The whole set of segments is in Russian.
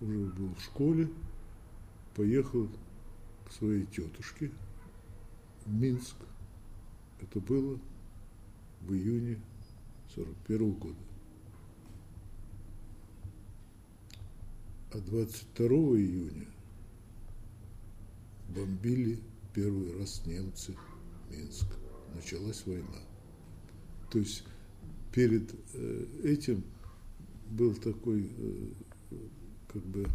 уже был в школе, поехал к своей тетушке в Минск. Это было в июне 41 года. А 22 июня бомбили первый раз немцы Минск. Началась война. То есть перед э, этим был такой, э, как бы, э,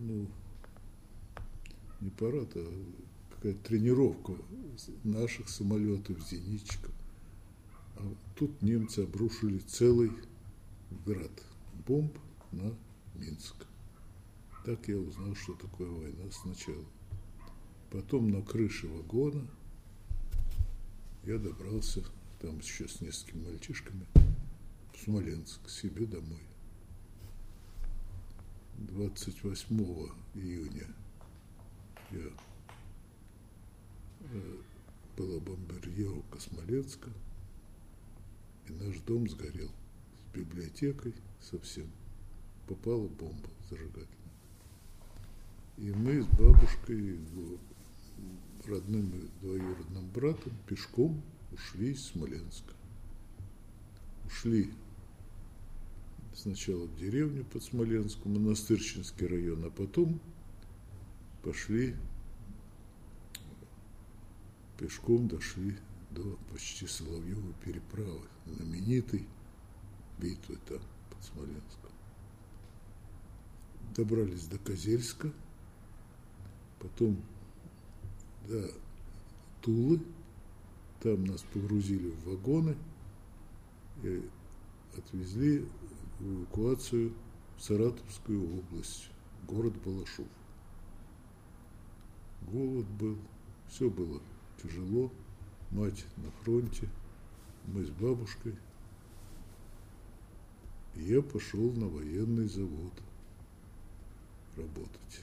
ну, не парад, а какая-то тренировка наших самолетов, зенитчиков. А тут немцы обрушили целый град бомб на Минск. Так я узнал, что такое война сначала. Потом на крыше вагона я добрался, там еще с несколькими мальчишками, в Смоленск, к себе домой. 28 июня я э, была бомбардировка Смоленска, и наш дом сгорел с библиотекой совсем. Попала бомба зажигательная. И мы с бабушкой, родным и двоюродным братом пешком ушли из Смоленска. Ушли сначала в деревню под Смоленском, Монастырчинский район, а потом пошли пешком дошли до почти Соловьевой переправы, знаменитой битвы там под Смоленском. Добрались до Козельска, потом до Тулы, там нас погрузили в вагоны и отвезли эвакуацию в Саратовскую область, город Балашов. Голод был, все было тяжело, мать на фронте, мы с бабушкой. И я пошел на военный завод работать,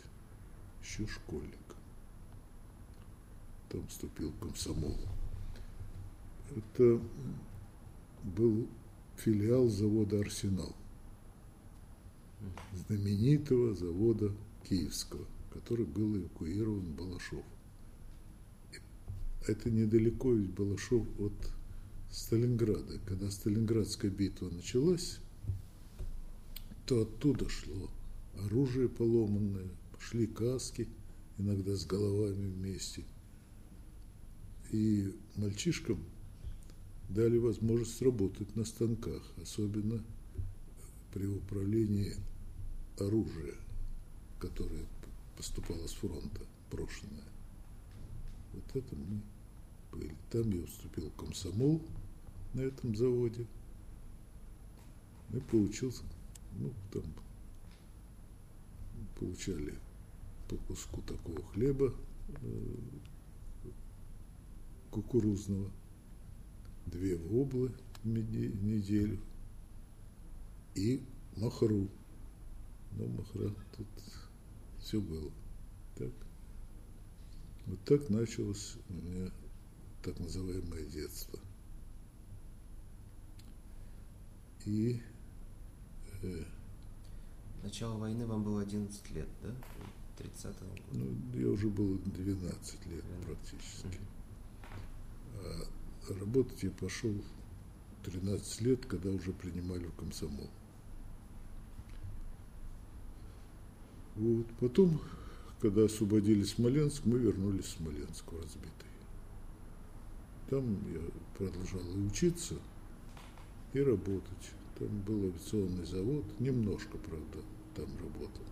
еще школьник. Там вступил комсомол. Это был филиал завода «Арсенал», знаменитого завода Киевского, который был эвакуирован в Балашов это недалеко ведь Балашов от Сталинграда. Когда Сталинградская битва началась, то оттуда шло оружие поломанное, шли каски, иногда с головами вместе. И мальчишкам дали возможность работать на станках, особенно при управлении оружия, которое поступало с фронта, брошенное. Вот это мы были. Там я уступил в комсомол на этом заводе. И получился, ну, там получали по куску такого хлеба э, кукурузного, две воблы в неделю и махру. Но махра тут все было. Так. Вот так началось у меня так называемое детство. И э, Начало войны вам было 11 лет, да? 30 -го года. Ну, я уже был 12 лет 12. практически. А работать я пошел 13 лет, когда уже принимали в комсомол. Вот. Потом, когда освободили Смоленск, мы вернулись в Смоленск разбитый. Там я продолжал и учиться, и работать. Там был авиационный завод, немножко, правда, там работал.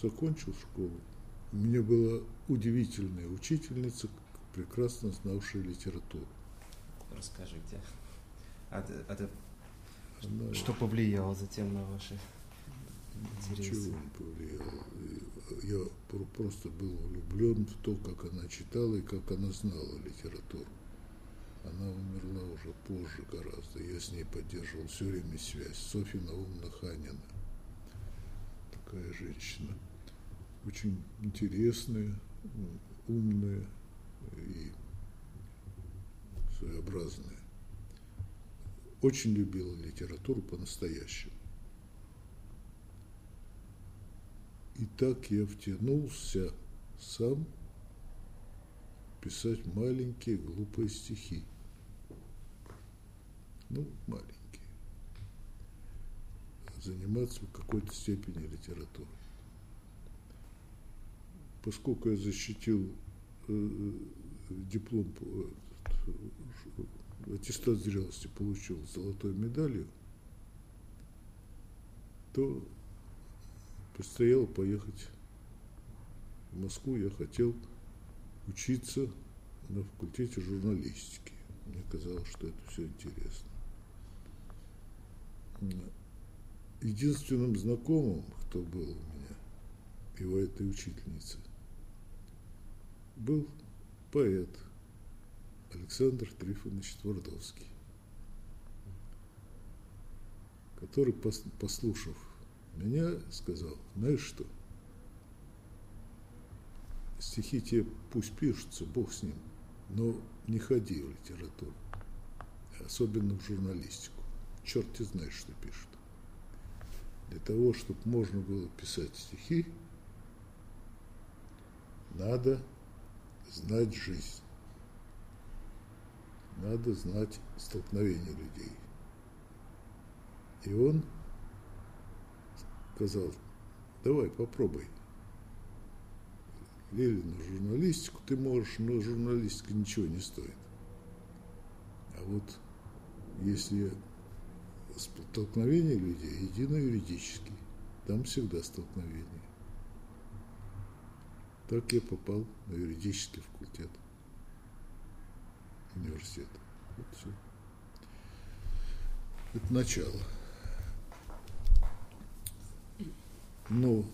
Закончил школу. У меня была удивительная учительница, прекрасно знавшая литературу. Расскажите. А, а, Она... Что повлияло затем на ваши интересы? Ничего не повлияло я просто был влюблен в то, как она читала и как она знала литературу. Она умерла уже позже гораздо. Я с ней поддерживал все время связь. Софья Наумна Ханина. Такая женщина. Очень интересная, умная и своеобразная. Очень любила литературу по-настоящему. И так я втянулся сам писать маленькие глупые стихи. Ну, маленькие. Заниматься в какой-то степени литературой. Поскольку я защитил э, э диплом, э, аттестат зрелости получил золотой медалью, то предстояло поехать в Москву. Я хотел учиться на факультете журналистики. Мне казалось, что это все интересно. Единственным знакомым, кто был у меня, и у этой учительницы, был поэт Александр Трифонович Твардовский, который, послушав меня сказал, знаешь что, стихи тебе пусть пишутся, Бог с ним, но не ходи в литературу, особенно в журналистику. Черт ты знаешь, что пишут. Для того, чтобы можно было писать стихи, надо знать жизнь. Надо знать столкновение людей. И он сказал, давай попробуй. Лили на журналистику ты можешь, но журналистика ничего не стоит. А вот если столкновение людей, иди на юридический. Там всегда столкновение. Так я попал на юридический факультет университета. Вот все. Это начало. Но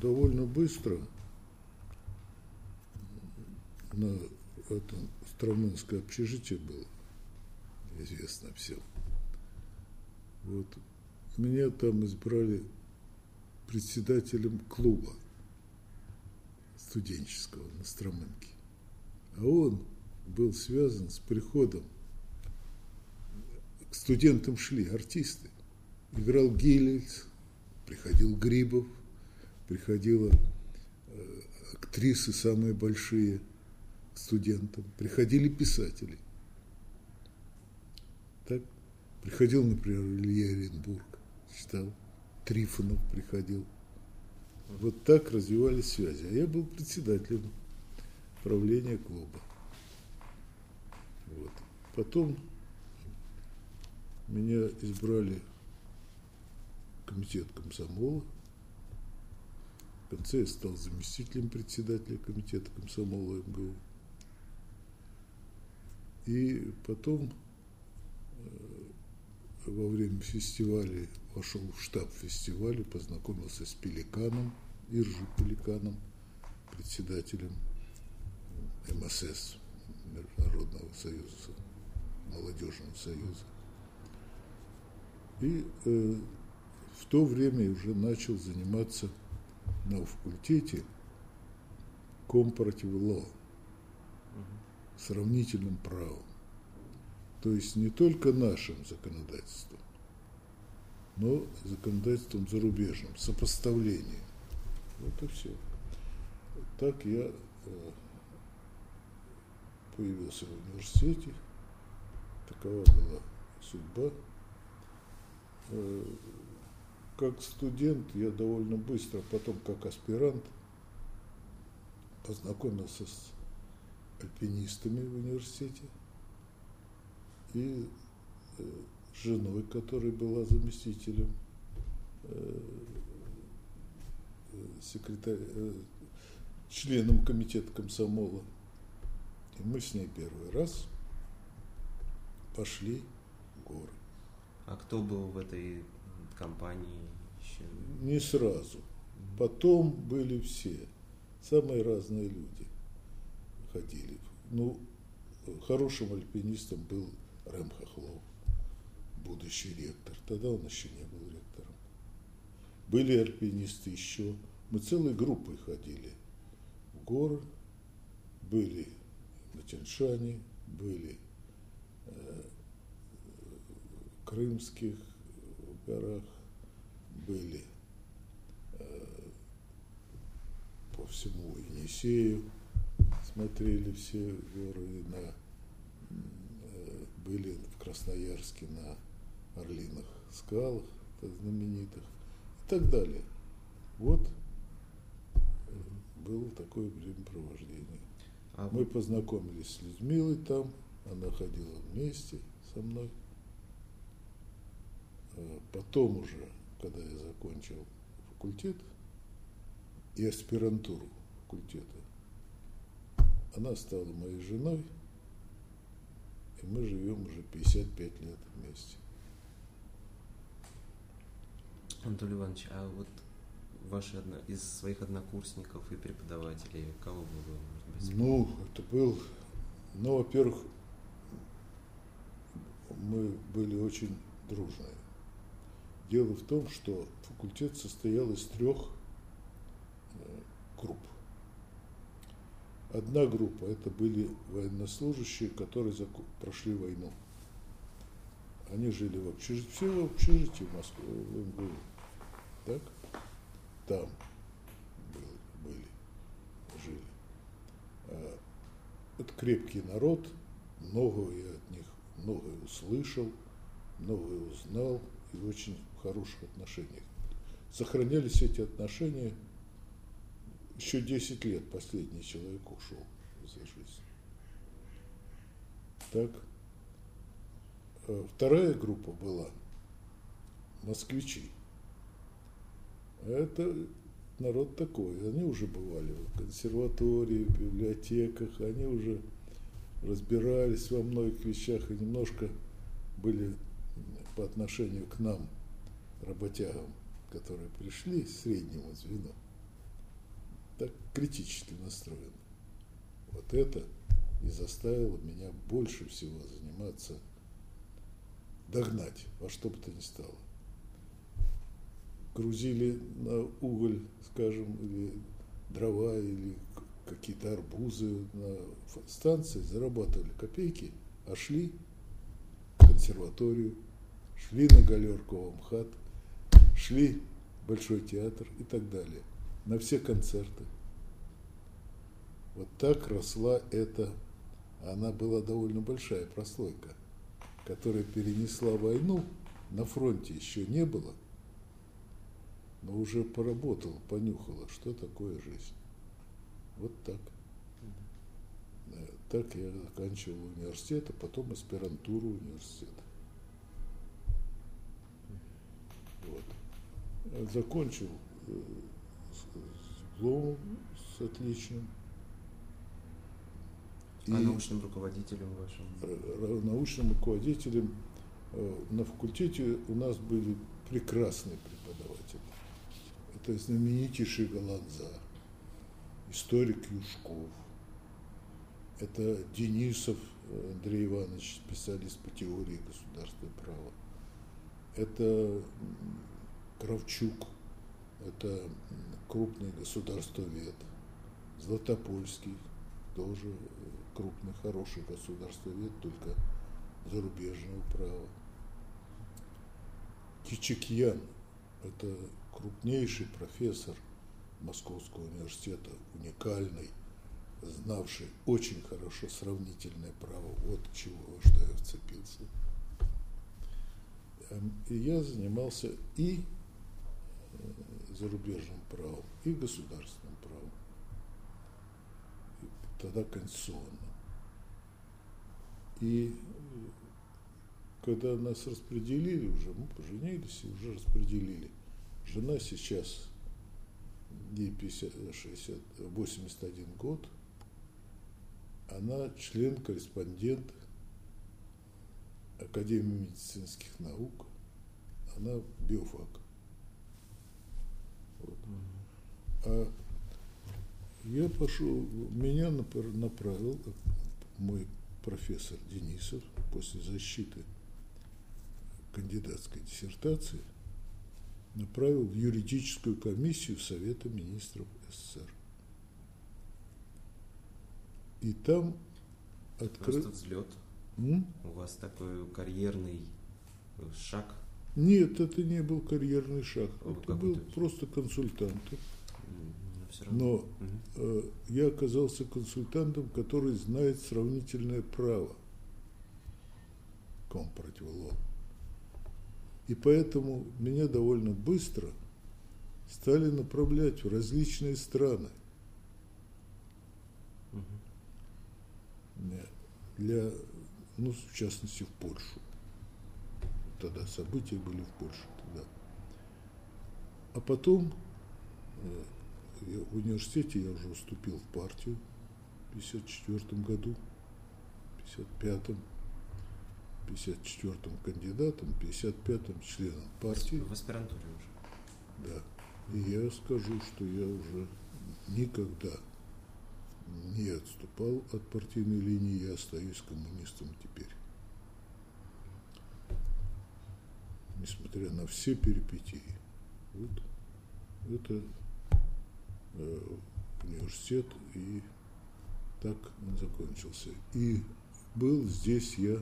довольно быстро на этом Стромынское общежитие было известно всем. Вот. Меня там избрали председателем клуба студенческого на Стромынке. А он был связан с приходом. К студентам шли артисты. Играл Гилельц, приходил Грибов, приходила э, актрисы самые большие студентам, приходили писатели. Так приходил, например, Илья Оренбург, читал, Трифонов приходил. Вот так развивались связи. А я был председателем правления клуба. Вот. Потом меня избрали комитет комсомола. В конце я стал заместителем председателя комитета комсомола МГУ. И потом э, во время фестиваля вошел в штаб фестиваля, познакомился с Пеликаном, Иржи Пеликаном, председателем МСС, Международного союза, молодежного союза. И э, в то время уже начал заниматься на факультете comparative law, сравнительным правом. То есть не только нашим законодательством, но законодательством зарубежным, сопоставлением. Вот и все. Так я э, появился в университете, такова была судьба. Э, как студент я довольно быстро, потом как аспирант, познакомился с альпинистами в университете и э, женой, которая была заместителем э, секретарь, членом комитета комсомола. И мы с ней первый раз пошли в горы. А кто был в этой компании еще? Не сразу. Потом были все. Самые разные люди ходили. Ну, хорошим альпинистом был Рэм Хохлов, будущий ректор. Тогда он еще не был ректором. Были альпинисты еще. Мы целой группой ходили в горы. Были на Тяньшане, были э, Крымских горах были э, по всему Енисею, смотрели все горы на э, были в Красноярске на Орлиных скалах знаменитых и так далее. Вот было такое времяпровождение. А Мы познакомились с Людмилой там, она ходила вместе со мной. А потом уже, когда я закончил факультет и аспирантуру факультета, она стала моей женой, и мы живем уже 55 лет вместе. Анатолий Иванович, а вот ваши из своих однокурсников и преподавателей, кого бы вы, Ну, это был, ну, во-первых, мы были очень дружные. Дело в том, что факультет состоял из трех э, групп. Одна группа – это были военнослужащие, которые прошли войну. Они жили в общежитии, все в общежитии в Москве, в МГУ. Так? там были, были жили. А, это крепкий народ, многое я от них многое услышал, многое узнал и в очень хороших отношениях. Сохранялись эти отношения еще 10 лет последний человек ушел из жизни. Так. А вторая группа была москвичи. Это народ такой. Они уже бывали в консерватории, в библиотеках, они уже разбирались во многих вещах и немножко были по отношению к нам, работягам, которые пришли, среднему звену, так критически настроены. Вот это и заставило меня больше всего заниматься, догнать во что бы то ни стало грузили на уголь, скажем, или дрова, или какие-то арбузы на станции, зарабатывали копейки, а шли в консерваторию, шли на галерку в МХАТ, шли в Большой театр и так далее, на все концерты. Вот так росла эта, она была довольно большая прослойка, которая перенесла войну, на фронте еще не было – но уже поработал, понюхала, что такое жизнь. Вот так. Так я заканчивал университет, а потом аспирантуру университета. Вот. Закончил э, с дипломом с отличным. А и научным руководителем вашим? Э, научным руководителем э, на факультете у нас были прекрасные это знаменитейший Голландза, историк Юшков, это Денисов Андрей Иванович, специалист по теории государственного права, это Кравчук, это крупный государствовед, Златопольский, тоже крупный, хороший государствовед, только зарубежного права. Кичикьян, это крупнейший профессор Московского университета, уникальный, знавший очень хорошо сравнительное право, вот чего, что я вцепился. Эм, и я занимался и э, зарубежным правом, и государственным правом, и тогда конституционным. И э, когда нас распределили уже, мы поженились и уже распределили – Жена сейчас, ей 50, 60, 81 год, она член-корреспондент Академии медицинских наук, она биофак. Вот. А я пошел, меня направил мой профессор Денисов после защиты кандидатской диссертации – направил в юридическую комиссию Совета министров СССР. И там открыл... Просто взлет. М? У вас такой карьерный шаг? Нет, это не был карьерный шаг. О, это был это? просто консультант. М, Но Мгм. э, я оказался консультантом, который знает сравнительное право. Компротиволон. И поэтому меня довольно быстро стали направлять в различные страны. Для, ну, в частности, в Польшу. Тогда события были в Польше тогда. А потом э, я- в университете я уже вступил в партию в 54 году, в 55-м, в 54-м кандидатом, в 55-м членом партии. В аспирантуре уже. Да. И я скажу, что я уже никогда не отступал от партийной линии, я остаюсь коммунистом теперь. Несмотря на все перипетии. Вот это э, университет, и так он закончился. И был здесь я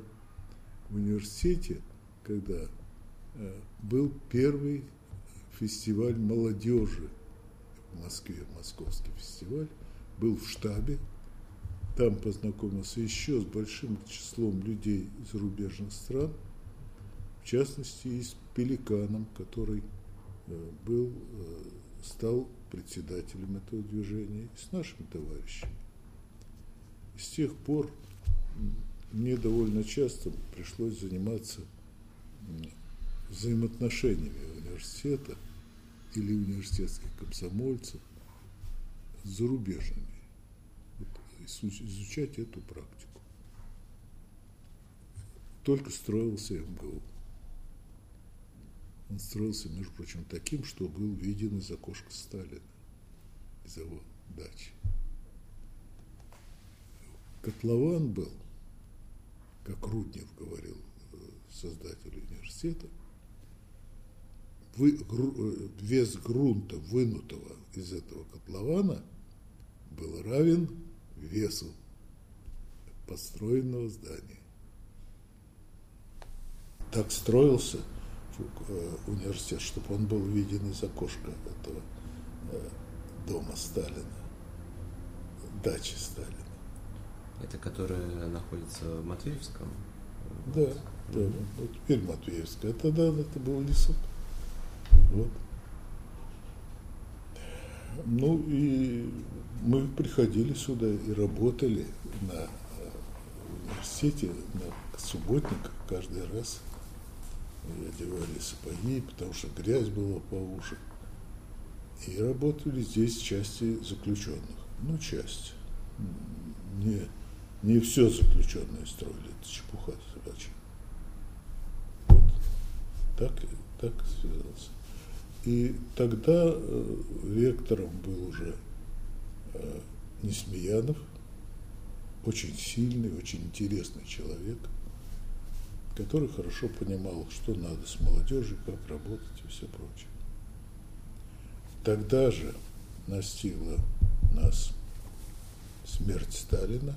в университете, когда э, был первый фестиваль молодежи в Москве, московский фестиваль, был в штабе, там познакомился еще с большим числом людей из зарубежных стран, в частности и с Пеликаном, который э, был, э, стал председателем этого движения, и с нашими товарищами. И с тех пор мне довольно часто пришлось заниматься взаимоотношениями университета или университетских комсомольцев с зарубежными. Изучать эту практику. Только строился МГУ. Он строился, между прочим, таким, что был виден из окошка Сталина, из его дачи. Котлован был, как Руднев говорил, э, создатель университета, вы, гру- э, вес грунта, вынутого из этого котлована, был равен весу построенного здания. Так строился э, университет, чтобы он был виден из окошка этого дома Сталина, дачи Сталина. Это которая находится в Матвеевском? Да, да, вот теперь Матвеевская. А тогда это был лесок. Вот. Ну и мы приходили сюда и работали на э, университете, на субботниках каждый раз. И одевали сапоги, потому что грязь была по уши. И работали здесь части заключенных. Ну, часть. М, Не, не все заключенные строили, это чепуха собачья. Вот так, так связался. И тогда э, ректором был уже э, Несмеянов, очень сильный, очень интересный человек, который хорошо понимал, что надо с молодежью, как работать и все прочее. Тогда же настигла нас смерть Сталина,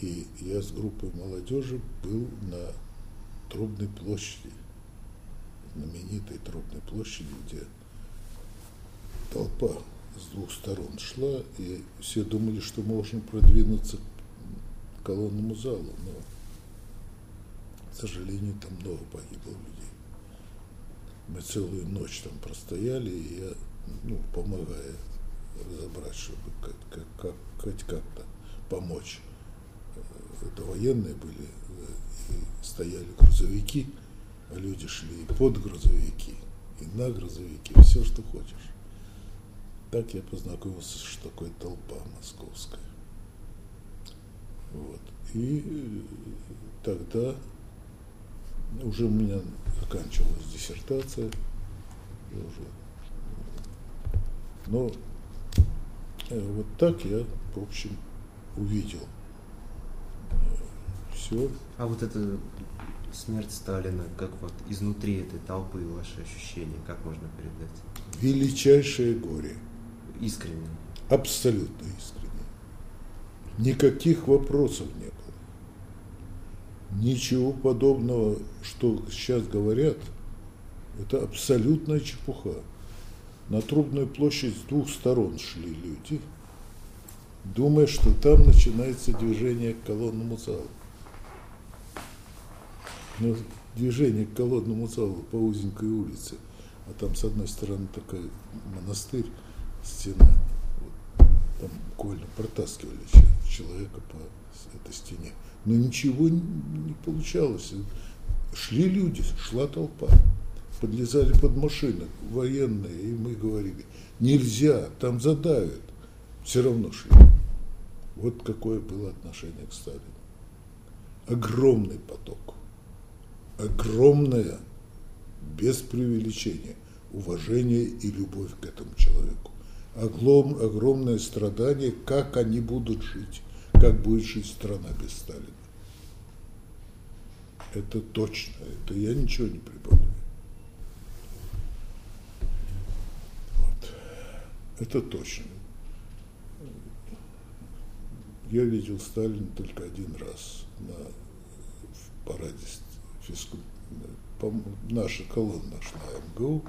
и я с группой молодежи был на Трубной площади, знаменитой Трубной площади, где толпа с двух сторон шла, и все думали, что можно продвинуться к колонному залу, но, к сожалению, там много погибло людей. Мы целую ночь там простояли, и я, ну, помогая разобрать, чтобы как, как, как, хоть как-то помочь. Это военные были, э, и стояли грузовики, а люди шли и под грузовики, и на грузовики, все, что хочешь. Так я познакомился, что такое толпа московская. Вот. И э, тогда уже у меня заканчивалась диссертация. Уже, но э, вот так я, в общем, увидел все. А вот эта смерть Сталина, как вот изнутри этой толпы ваши ощущения, как можно передать? Величайшее горе. Искренне. Абсолютно искренне. Никаких вопросов не было. Ничего подобного, что сейчас говорят, это абсолютная чепуха. На Трубную площадь с двух сторон шли люди, думая, что там начинается движение к колонному залу. Движение к колонному залу по узенькой улице, а там с одной стороны такой монастырь, стена, вот, там буквально протаскивали человека по этой стене. Но ничего не получалось. Шли люди, шла толпа, подлезали под машины военные, и мы говорили, нельзя, там задавят. Все равно шли. Вот какое было отношение к Сталину. Огромный поток, огромное, без преувеличения, уважение и любовь к этому человеку. Огром, огромное страдание, как они будут жить как будет жить страна без Сталина. Это точно, это я ничего не припомню. Вот. Это точно. Я видел Сталина только один раз на в параде физкульт... Наша колонна шла МГУ,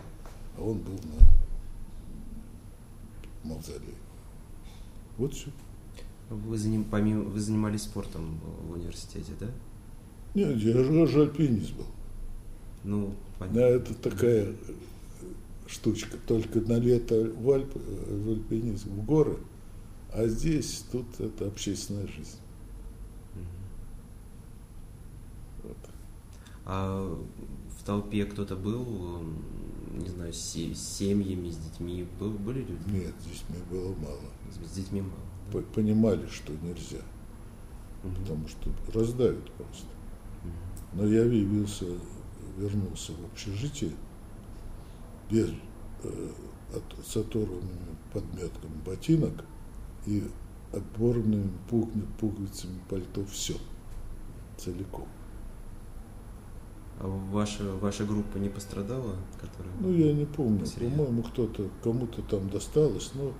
а он был на мавзолее. Вот все. Вы, заним, помимо, вы занимались спортом в университете, да? Нет, я же, же альпинист был. Ну, понятно. Да, это такая штучка. Только на лето в, Альп, в альпинизм, в горы, а здесь тут это общественная жизнь. А в толпе кто-то был, не знаю, с семьями, с детьми? Был, были люди? Нет, с детьми было мало. С детьми мало понимали, что нельзя, угу. потому что раздавят просто. Но я явился, вернулся в общежитие без, э, от, с оторванными подметками ботинок и отборными пуговицами пальто, все, целиком. Ваша, ваша группа не пострадала? Которая ну, я не помню. По-моему, кто-то, кому-то там досталось, но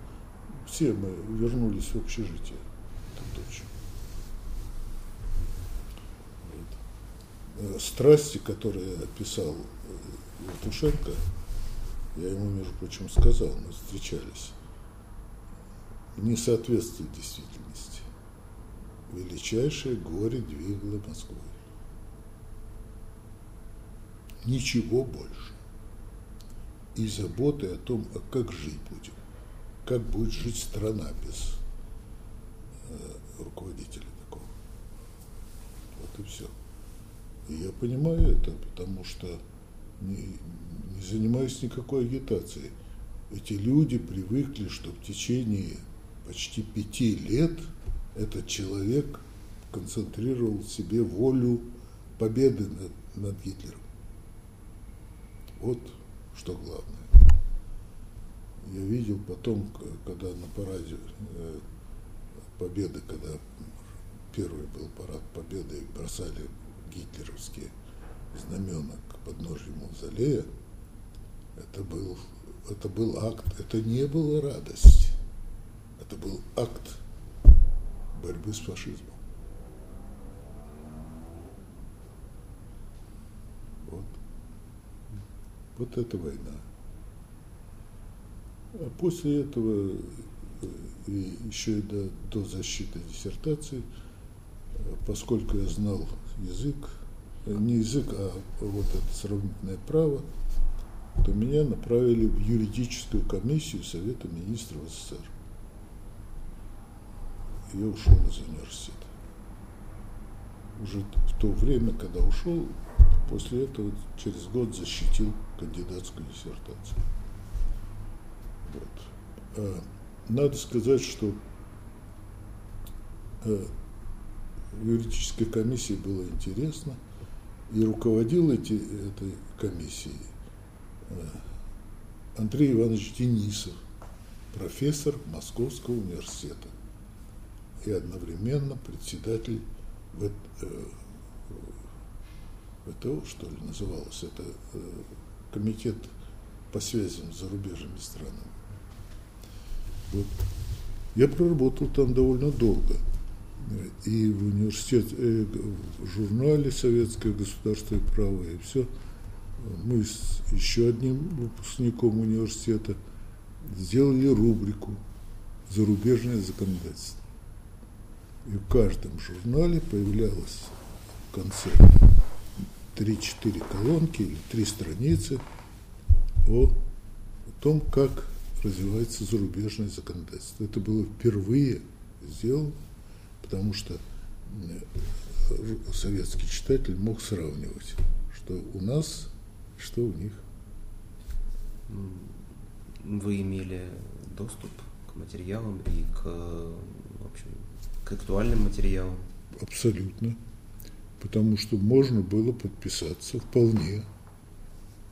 все мы вернулись в общежитие. Это точно. Вот. Э, страсти, которые описал Латушенко, я ему, между прочим, сказал, мы встречались, не соответствуют действительности. Величайшее горе двигало Москвой. Ничего больше. И заботы о том, а как жить будем как будет жить страна без э, руководителя такого. Вот и все. И я понимаю это, потому что не, не занимаюсь никакой агитацией. Эти люди привыкли, что в течение почти пяти лет этот человек концентрировал в себе волю победы над, над Гитлером. Вот что главное я видел потом, когда на параде э, Победы, когда первый был парад Победы, бросали гитлеровские знамена к подножью мавзолея, это был, это был акт, это не была радость, это был акт борьбы с фашизмом. Вот. Вот это война. А после этого, э, и еще и до, до защиты диссертации, э, поскольку я знал язык, э, не язык, а вот это сравнительное право, то меня направили в юридическую комиссию Совета министров СССР. Я ушел из университета. Уже в то время, когда ушел, после этого через год защитил кандидатскую диссертацию. Вот. Э, надо сказать, что э, в юридической комиссии было интересно, и руководил эти, этой комиссией э, Андрей Иванович Денисов, профессор Московского университета и одновременно председатель ВТО, что ли, называлось, это комитет по связям с зарубежными странами. Вот. Я проработал там довольно долго. и в университете, э, в журнале «Советское государство и право», и все. Мы с еще одним выпускником университета сделали рубрику «Зарубежное законодательство». И в каждом журнале появлялось в конце 3-4 колонки или 3 страницы о, о том, как развивается зарубежное законодательство. Это было впервые сделано, потому что э, советский читатель мог сравнивать, что у нас, что у них. Вы имели доступ к материалам и к, в общем, к актуальным материалам? Абсолютно. Потому что можно было подписаться вполне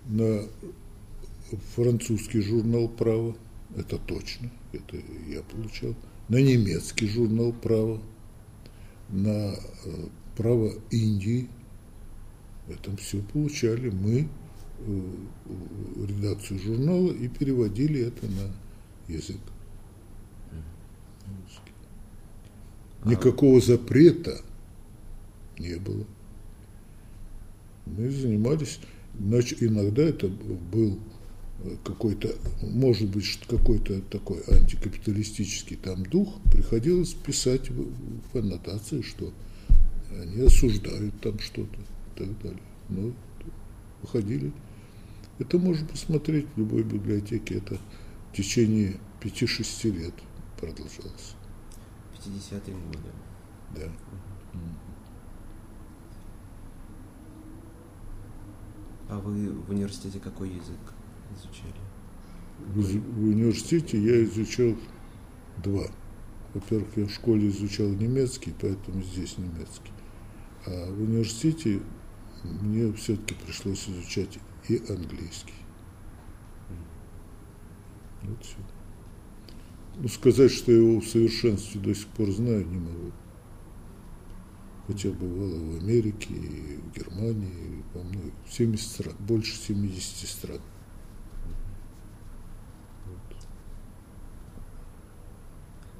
на французский журнал «Право», это точно, это я получал, на немецкий журнал «Право», на э, «Право Индии», это все получали мы, э, редакцию журнала, и переводили это на язык. Никакого запрета не было. Мы занимались, иногда это был какой-то, может быть, какой-то такой антикапиталистический там дух, приходилось писать в, в аннотации, что они осуждают там что-то и так далее. Но выходили. Это можно посмотреть в любой библиотеке. Это в течение 5-6 лет продолжалось. 50-е годы. Да. А вы в университете какой язык изучали? В, университете я изучал два. Во-первых, я в школе изучал немецкий, поэтому здесь немецкий. А в университете мне все-таки пришлось изучать и английский. Вот все. Ну, сказать, что я его в совершенстве до сих пор знаю, не могу. Хотя бывало в Америке, и в Германии, и во многих, 70 стран, больше 70 стран.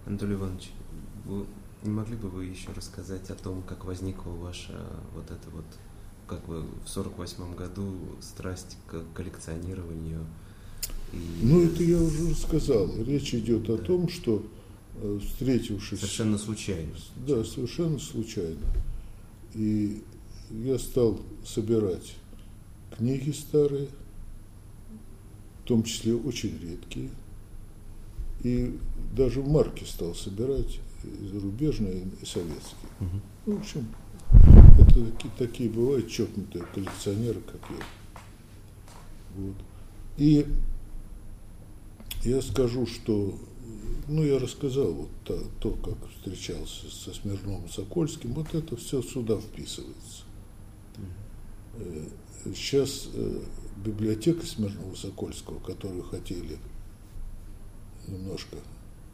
Анатолий Иванович, вы, не могли бы вы еще рассказать о том, как возникла ваша вот эта вот, как вы в сорок восьмом году страсть к коллекционированию? И... Ну, это я уже рассказал. Речь идет да. о том, что встретившись... Совершенно случайно. Да, совершенно случайно. И я стал собирать книги старые, в том числе очень редкие, и даже марки стал собирать зарубежные и советские. Угу. Ну, в общем, это такие, такие бывают чокнутые коллекционеры, как я. Вот. И я скажу, что, ну, я рассказал вот то, то как встречался со Смирновым Сокольским, вот это все сюда вписывается. Сейчас э, э, библиотека Смирнова Сокольского, которую хотели немножко,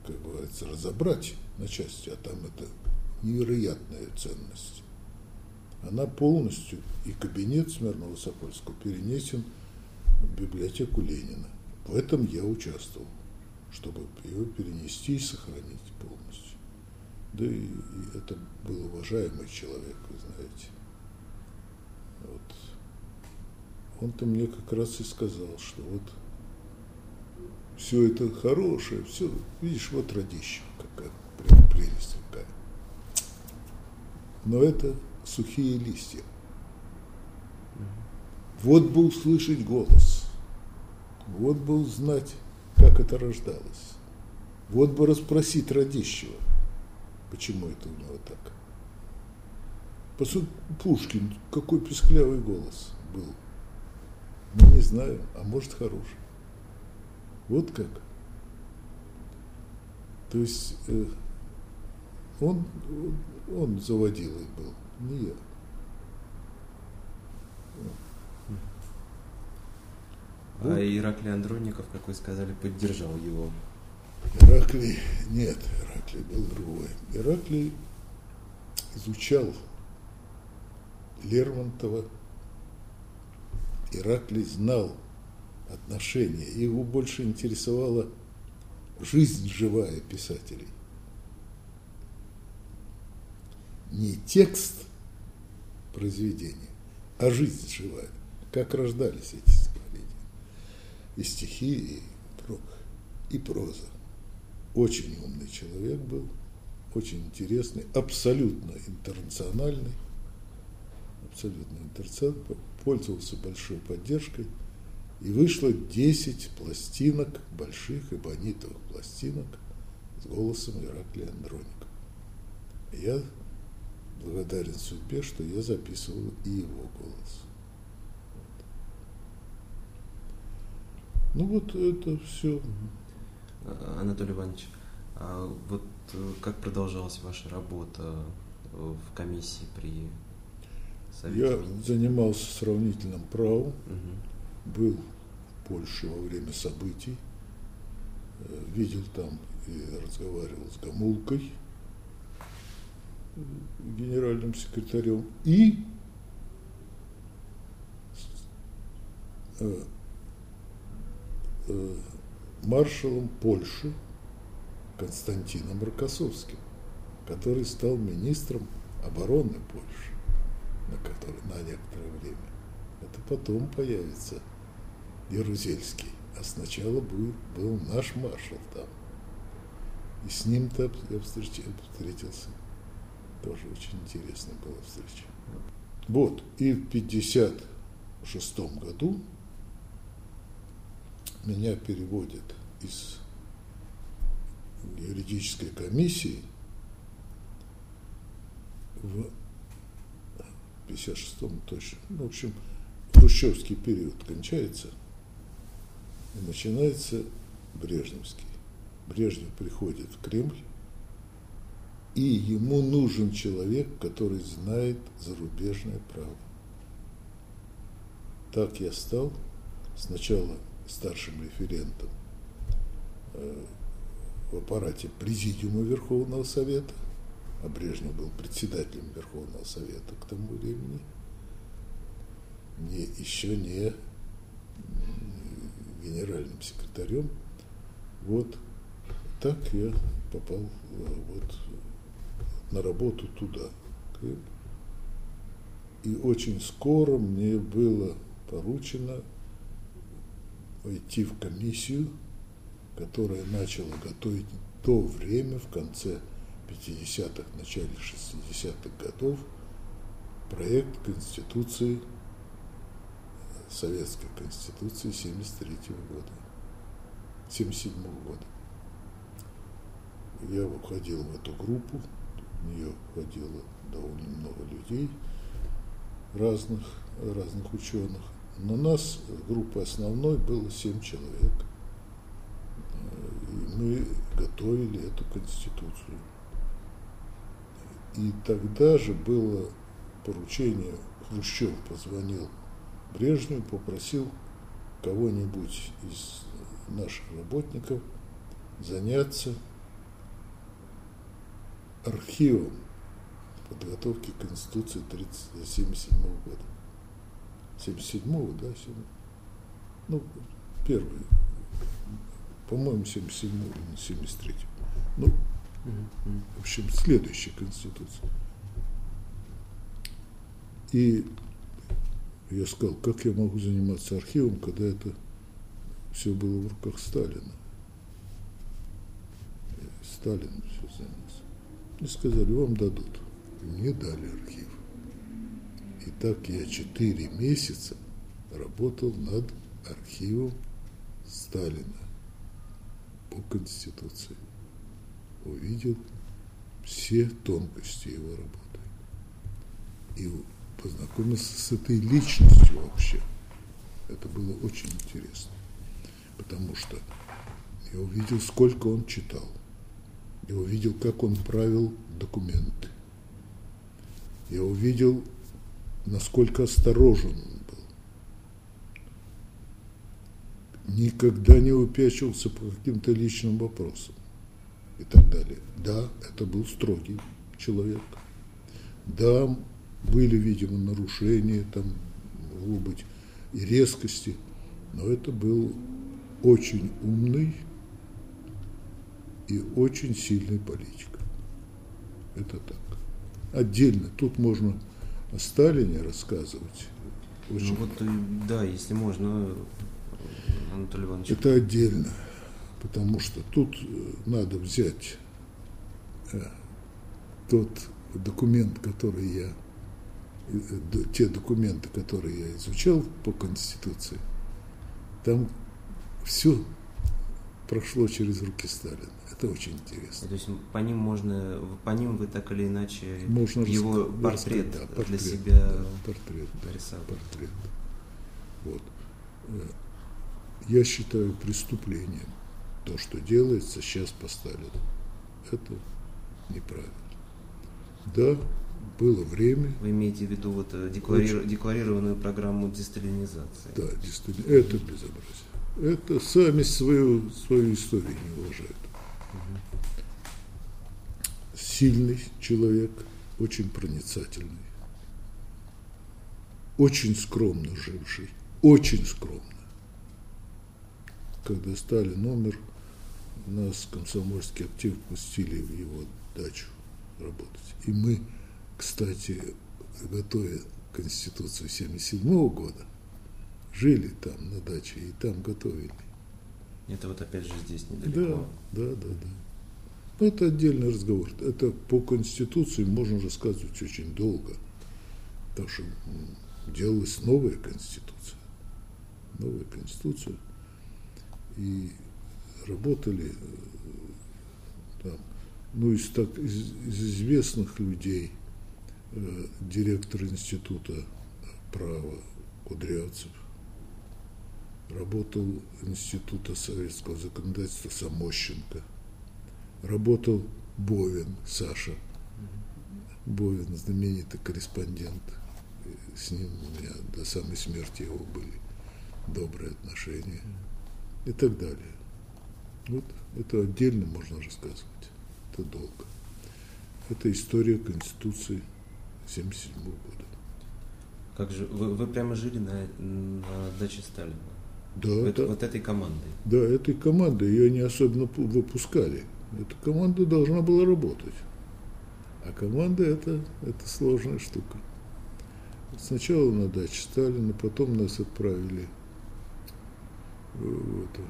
как говорится, разобрать на части, а там это невероятная ценность. Она полностью, и кабинет Смирнова-Сокольского перенесен в библиотеку Ленина. В этом я участвовал, чтобы его перенести и сохранить полностью. Да и, и это был уважаемый человек, вы знаете. Вот. Он-то мне как раз и сказал, что вот все это хорошее, все, видишь, вот родище, какая прелесть какая. Но это сухие листья. Вот бы услышать голос, вот бы узнать, как это рождалось, вот бы расспросить родищего, почему это у него так. По сути, Пушкин, какой песклявый голос был. Ну, не знаю, а может, хороший. Вот как. То есть э, он, он заводилой был, не я. А Ираклий Андронников, как вы сказали, поддержал его. Ираклий, нет, Ираклий был другой. Ираклий изучал Лермонтова. Ираклий знал отношения. Его больше интересовала жизнь живая писателей. не текст произведения, а жизнь живая, как рождались эти. И стихи, и, и проза. Очень умный человек был, очень интересный, абсолютно интернациональный, абсолютно интернациональный, пользовался большой поддержкой. И вышло 10 пластинок, больших эбонитовых пластинок с голосом Ираклия Андроника. Я благодарен судьбе, что я записывал и его голос. Ну вот это все. Анатолий Иванович, а вот э, как продолжалась ваша работа в комиссии при Совете Я министров? занимался сравнительным правом, угу. был в Польше во время событий, э, видел там и разговаривал с Гамулкой, генеральным секретарем, и э, э, маршалом Польши Константином Рокоссовским, который стал министром обороны Польши на, который, на некоторое время. Это потом появится Ярузельский. А сначала был, был наш маршал там. И с ним-то я встретился. Тоже очень интересная была встреча. Вот, и в 56 году меня переводят из юридической комиссии в 56-м точно. Ну, в общем, хрущевский период кончается, и начинается Брежневский. Брежнев приходит в Кремль, и ему нужен человек, который знает зарубежное право. Так я стал сначала старшим референтом э, в аппарате Президиума Верховного Совета, а Брежнев был председателем Верховного Совета к тому времени, не, еще не генеральным секретарем. Вот так я попал э, вот на работу туда. И очень скоро мне было поручено войти в комиссию, которая начала готовить то время, в конце 50-х, начале 60-х годов проект Конституции, Советской Конституции 73 года, 77 года. Я входил в эту группу, в нее входило довольно много людей, разных, разных ученых. Но нас, группа основной, было 7 человек. И мы готовили эту Конституцию. И тогда же было поручение, Хрущев позвонил Брежневу, попросил кого-нибудь из наших работников заняться архивом подготовки Конституции 1977 года. 77-го, да, 7, ну, первый, по-моему, 77 или 73 Ну, в общем, следующей Конституции. И я сказал, как я могу заниматься архивом, когда это все было в руках Сталина. Сталин все занялся. И сказали, вам дадут. И мне дали архив. И так я четыре месяца работал над архивом Сталина по Конституции. Увидел все тонкости его работы. И познакомился с этой личностью вообще. Это было очень интересно, потому что я увидел, сколько он читал, я увидел, как он правил документы, я увидел, насколько осторожен он был, никогда не упячивался по каким-то личным вопросам и так далее. Да, это был строгий человек. Да, были, видимо, нарушения, там, могло быть и резкости, но это был очень умный и очень сильный политик. Это так. отдельно. Тут можно о Сталине рассказывать. Очень. Ну вот, да, если можно, Анатолий Иванович. Это отдельно, потому что тут э, надо взять э, тот документ, который я, э, те документы, которые я изучал по Конституции, там все прошло через руки Сталина. Это очень интересно. То есть по ним можно, по ним вы так или иначе можно его портрет, да, портрет для себя да, портрет, нарисовали. Портрет. Вот. Э, я считаю преступлением то, что делается сейчас по Сталину. Это неправильно. Да, было время. Вы имеете в виду вот э, декларир... очень... декларированную программу десталинизации? Да, десталинизация. Это безобразие это сами свою, свою историю не уважают. Сильный человек, очень проницательный, очень скромно живший, очень скромно. Когда Сталин умер, нас комсомольский актив пустили в его дачу работать. И мы, кстати, готовя Конституцию 1977 года, жили там на даче и там готовили. Это вот опять же здесь недалеко. Да, да, да, да. Но это отдельный разговор. Это по Конституции можно рассказывать очень долго. Потому что делалась новая Конституция. Новая Конституция. И работали э, там, ну, из, так, из, из известных людей, э, директор Института права Кудрявцев, работал Института советского законодательства Самощенко, работал Бовин Саша, Бовин знаменитый корреспондент, с ним у меня до самой смерти его были добрые отношения и так далее. Вот это отдельно можно рассказывать, это долго. Это история Конституции 1977 года. Как же вы, вы прямо жили на, на даче Сталина? Да, вот, это, вот этой командой. Да, этой командой. Ее не особенно выпускали. Эта команда должна была работать. А команда это, это сложная штука. Сначала на даче Сталина, потом нас отправили в, это,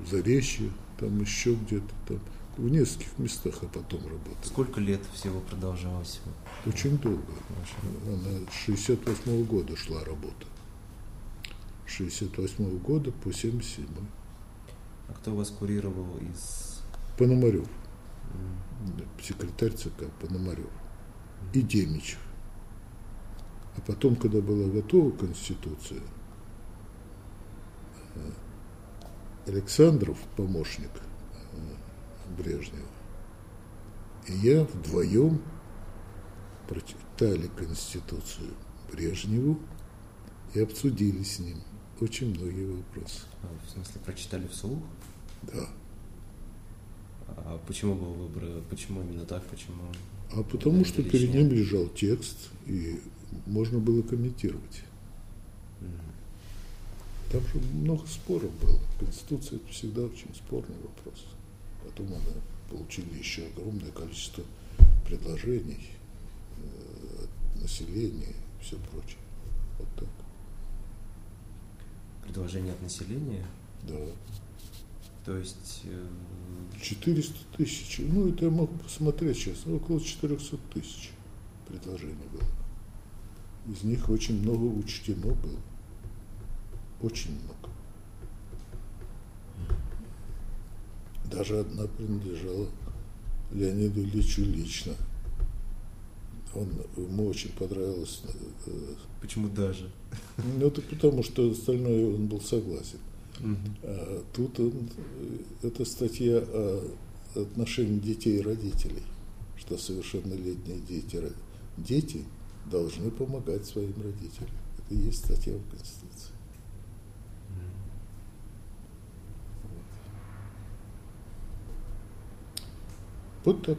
в Заречье, там еще где-то там в нескольких местах, а потом работала. Сколько лет всего продолжалось? Очень долго. Она с 68 года шла работа. С 68 года по 77 А кто вас курировал из... Пономарев. Mm. Секретарь ЦК Пономарев. Mm. И Демичев. А потом, когда была готова Конституция, э, Александров, помощник, Брежнева. И я вдвоем прочитали Конституцию Брежневу и обсудили с ним очень многие вопросы. А, в смысле, прочитали вслух? Да. А почему был выбор, почему именно так, почему? А потому что перед ним лежал текст, и можно было комментировать. Mm. Там же много споров было. Конституция это всегда очень спорный вопрос. Потом мы получили еще огромное количество предложений э, от населения и все прочее. Вот так. Предложения от населения? Да. То есть... Э... 400 тысяч. Ну, это я могу посмотреть сейчас. Около 400 тысяч предложений было. Из них очень много учтено было. Очень много. Даже одна принадлежала Леониду Ильичу лично. Он, ему очень понравилось. Э, Почему даже? Ну, это потому, что остальное он был согласен. Угу. А тут он, это статья о отношении детей и родителей, что совершеннолетние дети, дети должны помогать своим родителям. Это и есть статья в Конституции. Вот так.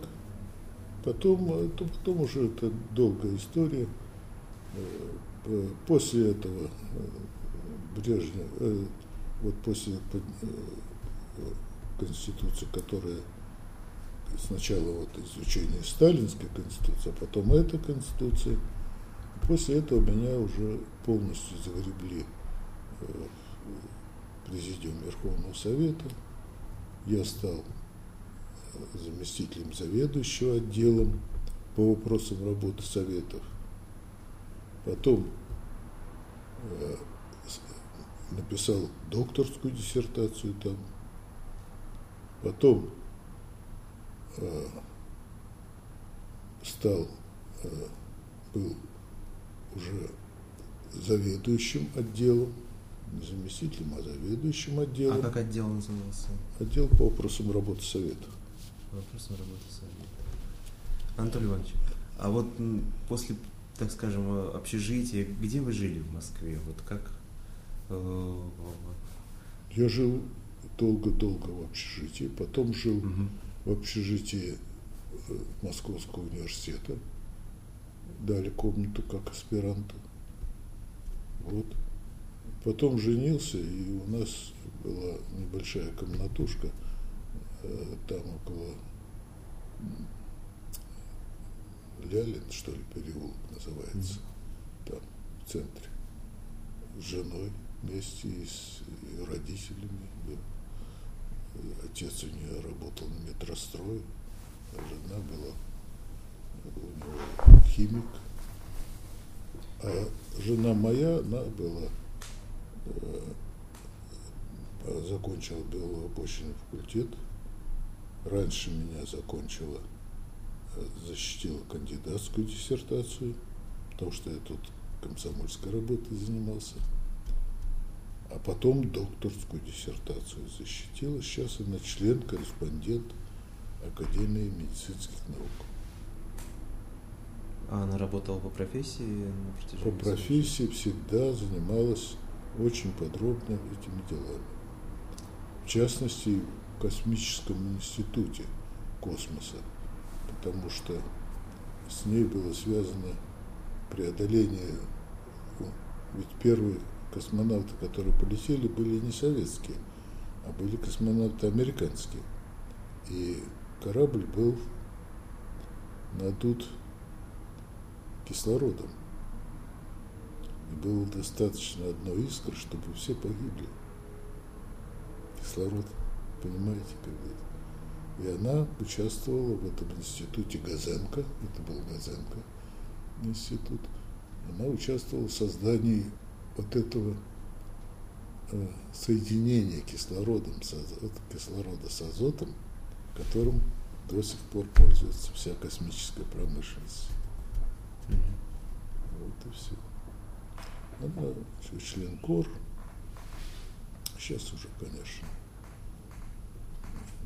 Потом, э, потом уже это долгая история. Э, после этого э, Брежнев, вот после Конституции, которая сначала вот изучение сталинской конституции, а потом эта конституция. После этого меня уже полностью загребли в президиум Верховного Совета. Я стал заместителем заведующего отделом по вопросам работы советов. Потом э, написал докторскую диссертацию там. Потом э, стал, э, был уже заведующим отделом, не заместителем, а заведующим отделом. А как отдел назывался? Отдел по вопросам работы совета. Вопросом работы совета. Анатолий Иванович, а вот после, так скажем, общежития, где вы жили в Москве? Вот как? Э, Я жил долго-долго в общежитии, потом жил угу. в общежитии э, Московского университета. Дали комнату как аспиранту. Вот. Потом женился, и у нас была небольшая комнатушка, э, там около Лялин, что ли, переулок называется, там, в центре, с женой вместе и с ее родителями. Отец у нее работал на метрострое, а жена была у него химик. А жена моя, она была, э, закончила биолого-почвенный факультет, раньше меня закончила защитила кандидатскую диссертацию, потому что я тут комсомольской работой занимался. А потом докторскую диссертацию защитила. Сейчас она член-корреспондент Академии медицинских наук. А она работала по профессии? по профессии всегда занималась очень подробно этими делами. В частности, Космическом институте космоса потому что с ней было связано преодоление, ведь первые космонавты, которые полетели, были не советские, а были космонавты американские. И корабль был надут кислородом. И было достаточно одной искры, чтобы все погибли. Кислород, понимаете, как это? И она участвовала в этом институте Газенко, это был Газенко институт, она участвовала в создании вот этого э, соединения кислородом с кислорода с азотом, которым до сих пор пользуется вся космическая промышленность. Mm-hmm. Вот и все. Она член КОР, сейчас уже, конечно,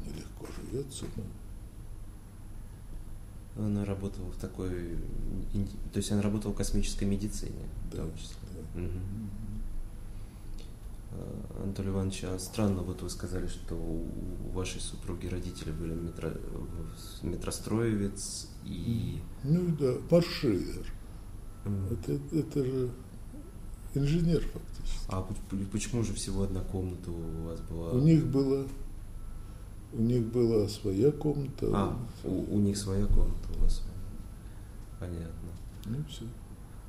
нелегко живется. Но... Она работала в такой, то есть она работала в космической медицине, да, в том числе. Да. Угу. Анатолий Иванович, а странно, вот вы сказали, что у вашей супруги родители были метро, метростроевец и... Ну да, маршрутер. Mm. Это, это же инженер фактически. А почему же всего одна комната у вас была? У них было у них была своя комната. А, у, у них своя комната, у вас своя. Понятно. Ну все.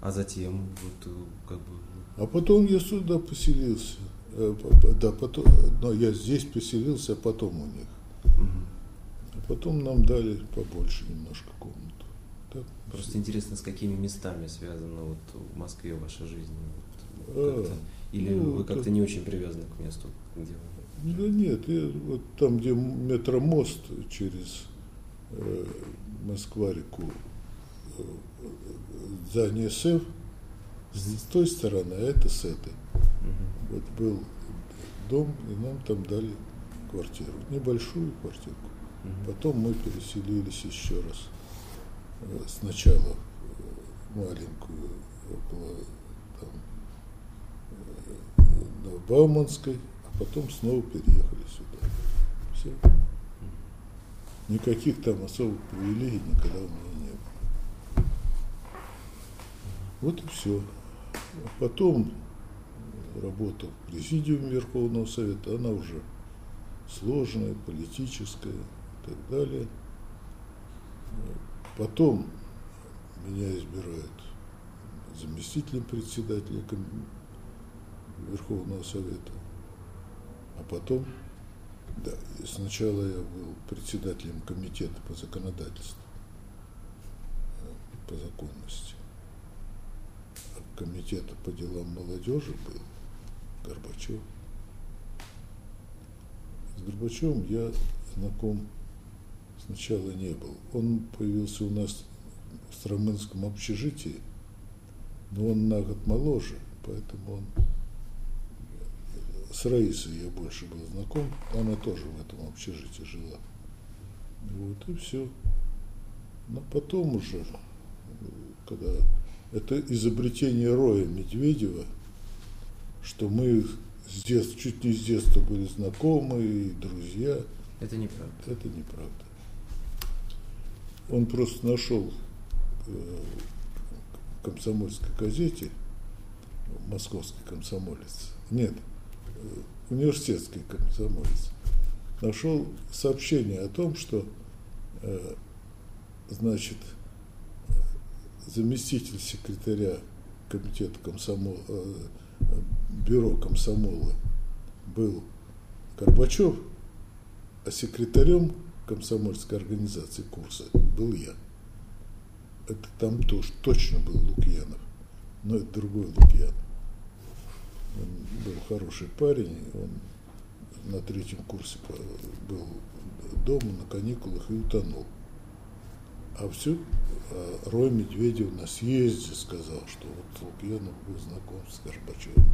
А затем, вот э, как бы. А потом я сюда поселился. Э, да, потом, но я здесь поселился, а потом у них. Угу. А потом нам дали побольше немножко комнату. Так, Просто все. интересно, с какими местами связана вот в Москве ваша жизнь? Вот, а, Или ну, вы как-то не очень привязаны к месту, где вы? Да нет, я, вот там, где метромост через э, Москва-реку, э, здание СЭФ, с той стороны, а это с этой. Угу. Вот был дом, и нам там дали квартиру, небольшую квартирку. Угу. Потом мы переселились еще раз. Э, сначала э, маленькую, около там, э, на Бауманской, потом снова переехали сюда. Все. Никаких там особых привилегий никогда у меня не было. Вот и все. А потом работа в президиуме Верховного Совета, она уже сложная, политическая и так далее. Потом меня избирают заместителем председателя Верховного Совета. А потом, да, сначала я был председателем комитета по законодательству, по законности. А комитета по делам молодежи был Горбачев. С Горбачевым я знаком сначала не был. Он появился у нас в Стромынском общежитии, но он на год моложе, поэтому он с Раисой я больше был знаком, она тоже в этом общежитии жила. Вот и все. Но потом уже, когда это изобретение Роя Медведева, что мы с детства, чуть не с детства были знакомы и друзья. Это неправда. Это неправда. Он просто нашел э, в комсомольской газете, московский комсомолец, нет, университетский комсомолец, нашел сообщение о том, что, э, значит, заместитель секретаря комитета комсомола, бюро комсомола был Горбачев, а секретарем комсомольской организации курса был я. Это там тоже точно был Лукьянов, но это другой Лукьянов. Он был хороший парень, он на третьем курсе был дома на каникулах и утонул. А все, а Рой Медведев на съезде сказал, что вот Лукьянов был знаком с Горбачевым.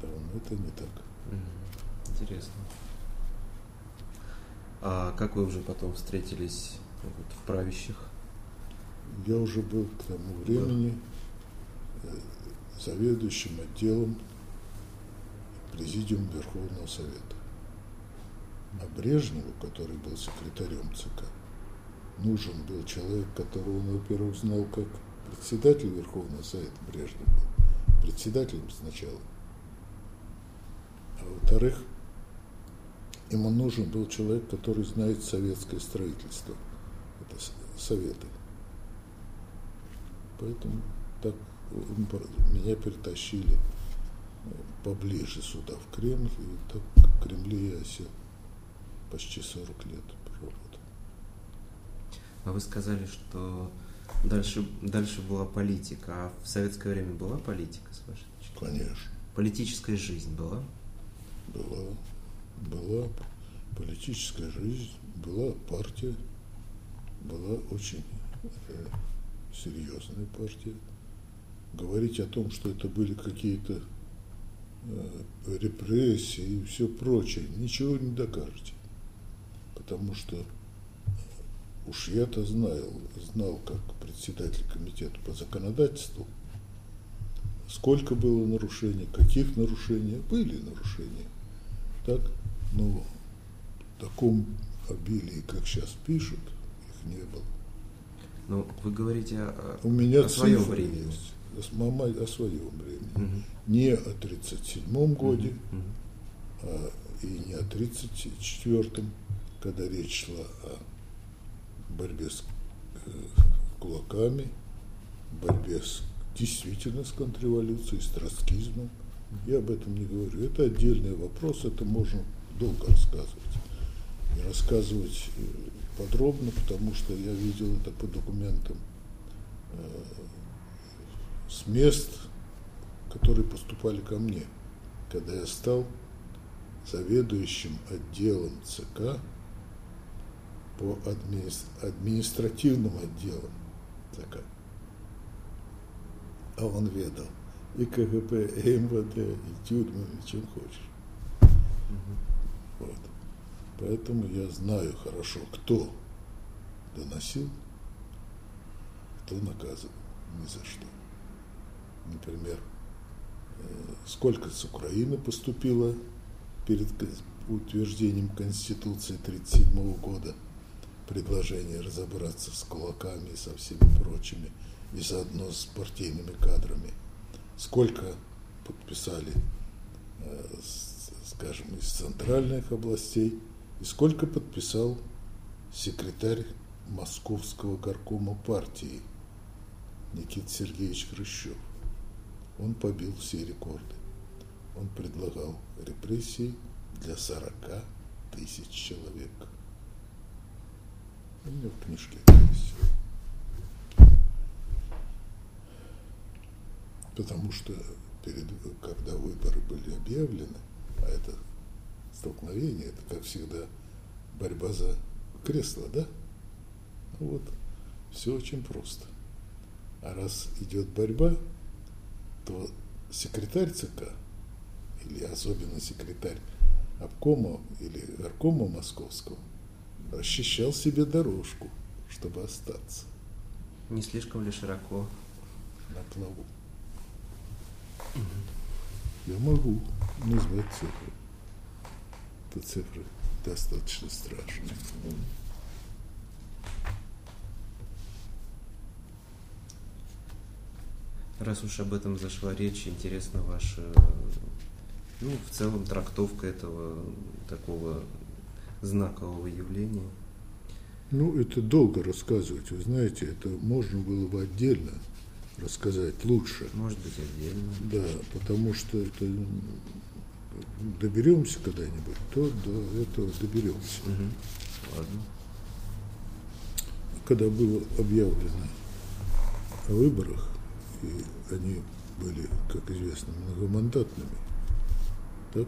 Да, но это не так. Интересно. А как вы уже потом встретились вот, в правящих? Я уже был к тому времени да. Э, заведующим отделом Президиума Верховного Совета. А Брежневу, который был секретарем ЦК, нужен был человек, которого он, во-первых, знал как председатель Верховного Совета Брежнев был, председателем сначала, а во-вторых, ему нужен был человек, который знает советское строительство, это советы. Поэтому так меня перетащили поближе сюда, в Кремль, и так в Кремле я сел почти 40 лет проработал. А вы сказали, что дальше, дальше была политика, а в советское время была политика, с вашей точки? Конечно. Политическая жизнь была? Была. Была политическая жизнь, была партия, была очень э, серьезная партия. Говорить о том, что это были какие-то репрессии и все прочее, ничего не докажете. Потому что уж я-то знал, знал как председатель комитета по законодательству, сколько было нарушений, каких нарушений, были нарушения. Так, но в таком обилии, как сейчас пишут, их не было. Ну, вы говорите о, У меня о своем времени. Есть, мама о своем времени. Угу. Не о 1937 годе, угу. а, и не о 1934, когда речь шла о борьбе с э, кулаками, борьбе с, действительно с контрреволюцией, с троцкизмом. Я об этом не говорю. Это отдельный вопрос, это можно долго рассказывать. И рассказывать э, подробно, потому что я видел это по документам э, с мест, которые поступали ко мне, когда я стал заведующим отделом ЦК по админи... административным отделам ЦК. А он ведал и КГБ, и МВД, и тюрьмами, чем хочешь. Вот. Поэтому я знаю хорошо, кто доносил, кто наказывал ни за что. Например, э, сколько с Украины поступило перед утверждением Конституции 1937 года предложение разобраться с кулаками и со всеми прочими, и заодно с партийными кадрами. Сколько подписали, э, скажем, из центральных областей, и сколько подписал секретарь московского горкома партии Никита Сергеевич Хрущев. Он побил все рекорды. Он предлагал репрессии для 40 тысяч человек. У меня в книжке это есть. Потому что перед, когда выборы были объявлены, а это столкновение, это, как всегда, борьба за кресло, да? Ну вот, все очень просто. А раз идет борьба, то секретарь ЦК, или особенно секретарь обкома или горкома московского, расчищал себе дорожку, чтобы остаться. Не слишком ли широко? На плаву. Я могу назвать цифры. Это цифры достаточно страшные. Раз уж об этом зашла речь, интересно ваша, ну, в целом трактовка этого такого знакового явления. Ну, это долго рассказывать, вы знаете, это можно было бы отдельно рассказать лучше. Может быть, отдельно. Да, потому что это доберемся когда-нибудь, то до этого доберемся. Угу. Ладно. Когда было объявлено о выборах, и они были, как известно, многомандатными, так?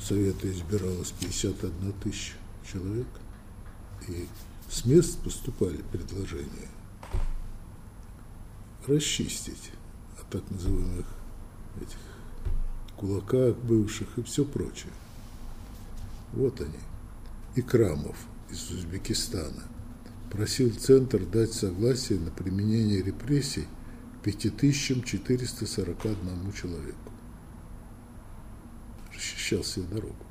Совета избиралось 51 тысяча человек, и с мест поступали предложения расчистить от так называемых этих кулаках бывших и все прочее. Вот они. Икрамов из Узбекистана просил Центр дать согласие на применение репрессий 5441 человеку. Расчищал себе дорогу.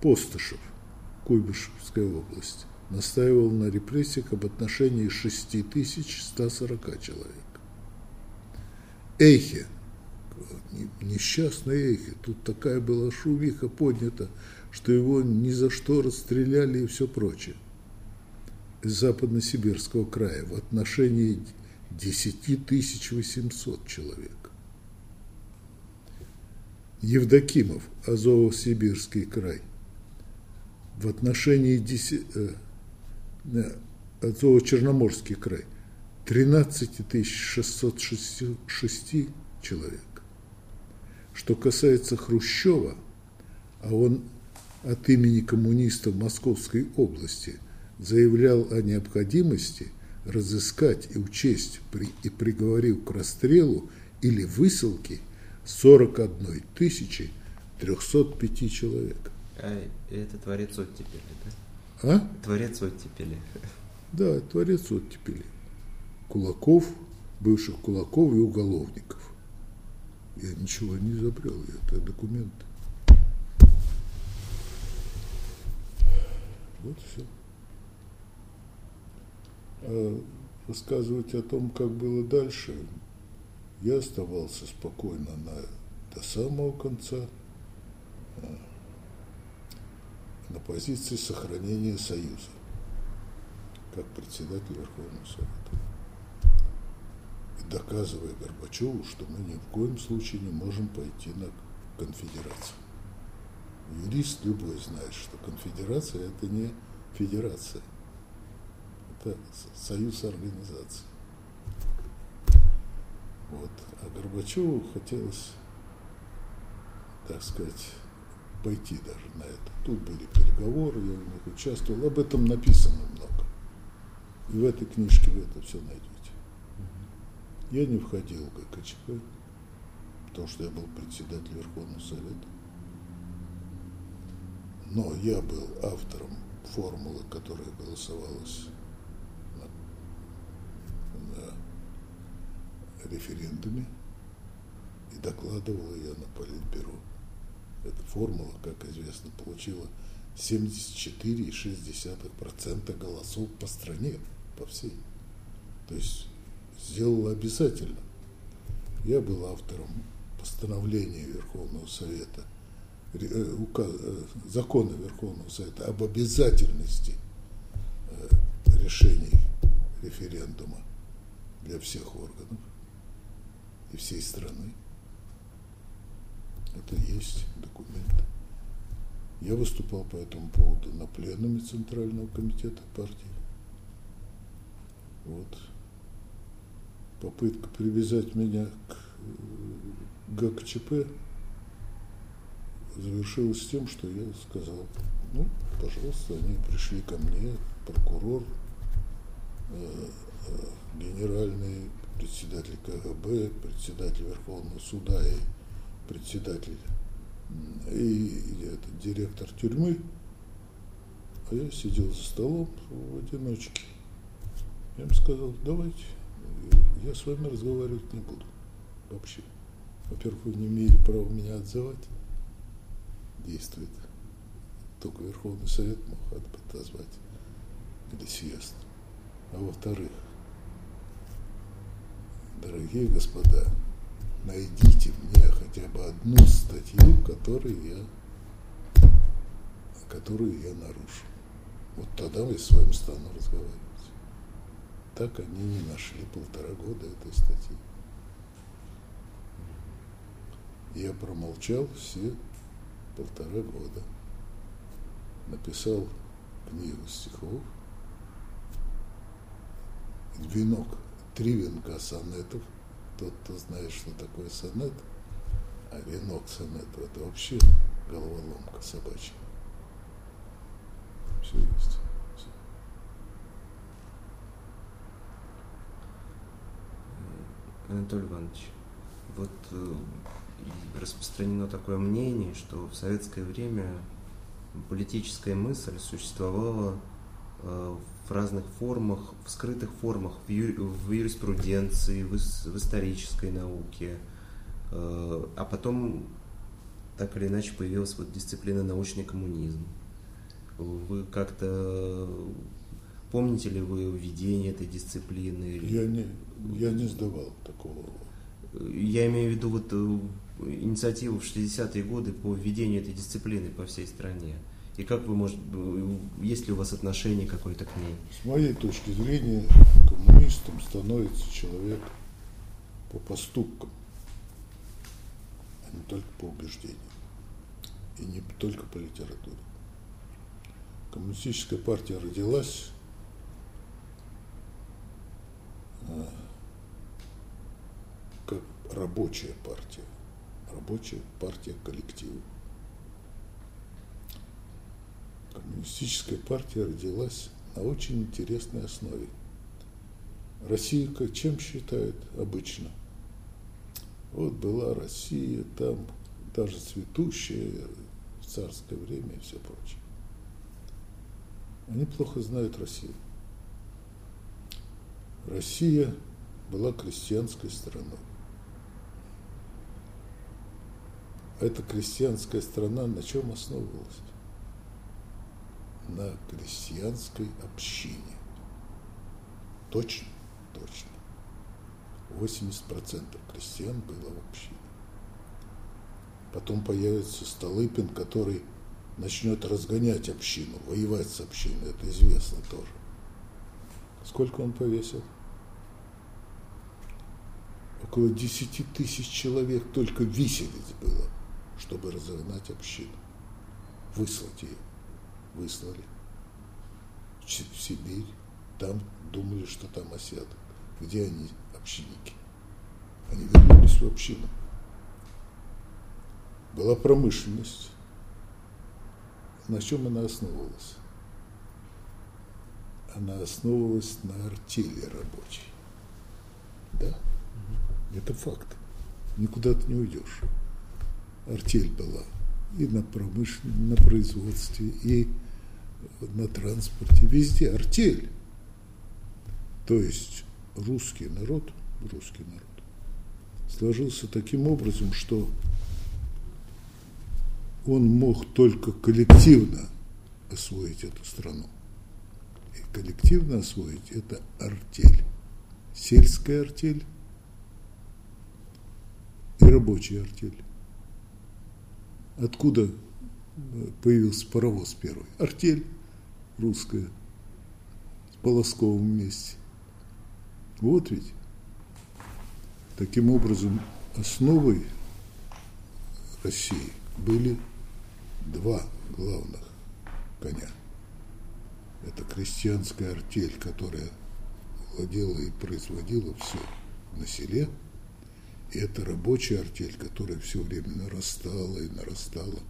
Постышев, Куйбышевская область, настаивал на репрессиях об отношении 6140 человек. Эйхе, несчастный Эйхе, тут такая была шумиха поднята, что его ни за что расстреляли и все прочее. Из западно-сибирского края в отношении 10 800 человек. Евдокимов, Азово-Сибирский край, в отношении 10, Азово-Черноморский край, 13 606 человек. Что касается Хрущева, а он от имени коммунистов Московской области заявлял о необходимости разыскать и учесть при, и приговорил к расстрелу или высылке 41 тысячи 305 человек. А это творец оттепели, да? А? Творец оттепели. Да, творец оттепели. Кулаков, бывших кулаков и уголовников. Я ничего не изобрел, это документы. Вот все. А рассказывать о том, как было дальше, я оставался спокойно на, до самого конца а, на позиции сохранения Союза, как председатель Верховного Совета. И доказывая Горбачеву, что мы ни в коем случае не можем пойти на конфедерацию. Юрист любой знает, что конфедерация – это не федерация, это союз организаций. Вот. А Горбачеву хотелось, так сказать, пойти даже на это. Тут были переговоры, я в них участвовал, об этом написано много. И в этой книжке вы это все найдете. Я не входил в ГКЧП, потому что я был председателем Верховного Совета. Но я был автором формулы, которая голосовалась на, на референдуме, и докладывал я на Политбюро. Эта формула, как известно, получила 74,6% голосов по стране, по всей. То есть сделала обязательно. Я был автором постановления Верховного Совета, э, э, закона Верховного Совета об обязательности решений референдума для всех органов и всей страны. Это есть документ. Я выступал по этому поводу на пленуме Центрального комитета партии. Вот. Попытка привязать меня к ГКЧП завершилась тем, что я сказал, ну, пожалуйста, они пришли ко мне, прокурор, э, э, генеральный председатель КГБ, председатель Верховного суда и председатель и, и это, директор тюрьмы, а я сидел за столом в одиночке. Я им сказал, давайте, я с вами разговаривать не буду вообще. Во-первых, вы не имеете права меня отзывать. Действует только Верховный Совет мог отозвать или съезд. А во-вторых, дорогие господа, найдите мне хотя бы одну статью, которую я, которую я нарушу. Вот тогда я с вами стану разговаривать. Так они не нашли полтора года этой статьи. Я промолчал все полтора года. Написал книгу стихов, венок, три венка сонетов. Тот, кто знает, что такое сонет, а венок сонетов, это вообще головоломка собачья. Все есть. Анатолий Иванович, вот э, распространено такое мнение, что в советское время политическая мысль существовала э, в разных формах, в скрытых формах, в, ю, в юриспруденции, в, в исторической науке, э, а потом так или иначе появилась вот дисциплина научный коммунизм. Вы как-то помните ли вы введение этой дисциплины? Я не, я не сдавал такого. Я имею в виду вот э, инициативу в 60-е годы по введению этой дисциплины по всей стране. И как вы можете, есть ли у вас отношение какое-то к ней? С моей точки зрения, коммунистом становится человек по поступкам, а не только по убеждениям. И не только по литературе. Коммунистическая партия родилась а, как рабочая партия, рабочая партия коллектива. Коммунистическая партия родилась на очень интересной основе. Россия чем считает обычно? Вот была Россия, там даже цветущая в царское время и все прочее. Они плохо знают Россию. Россия была крестьянской страной. Эта крестьянская страна на чем основывалась? На крестьянской общине. Точно? Точно. 80% крестьян было в общине. Потом появится Столыпин, который начнет разгонять общину, воевать с общиной, это известно тоже. Сколько он повесил? Около 10 тысяч человек только виселиц было, чтобы разогнать общину, выслать ее выслали в Сибирь. Там думали, что там осядут. Где они, общинники? Они вернулись в общину. Была промышленность. На чем она основывалась? Она основывалась на артели рабочей. Да? Это факт. Никуда ты не уйдешь. Артель была и на промышленном, на производстве, и на транспорте, везде артель. То есть русский народ, русский народ сложился таким образом, что он мог только коллективно освоить эту страну. И коллективно освоить это артель. Сельская артель и рабочая артель. Откуда появился паровоз первый? Артель русская. Полосковом месте. Вот ведь. Таким образом, основой России были два главных коня. Это крестьянская артель, которая владела и производила все на селе, и это рабочая артель, которая все время нарастала и нарастала.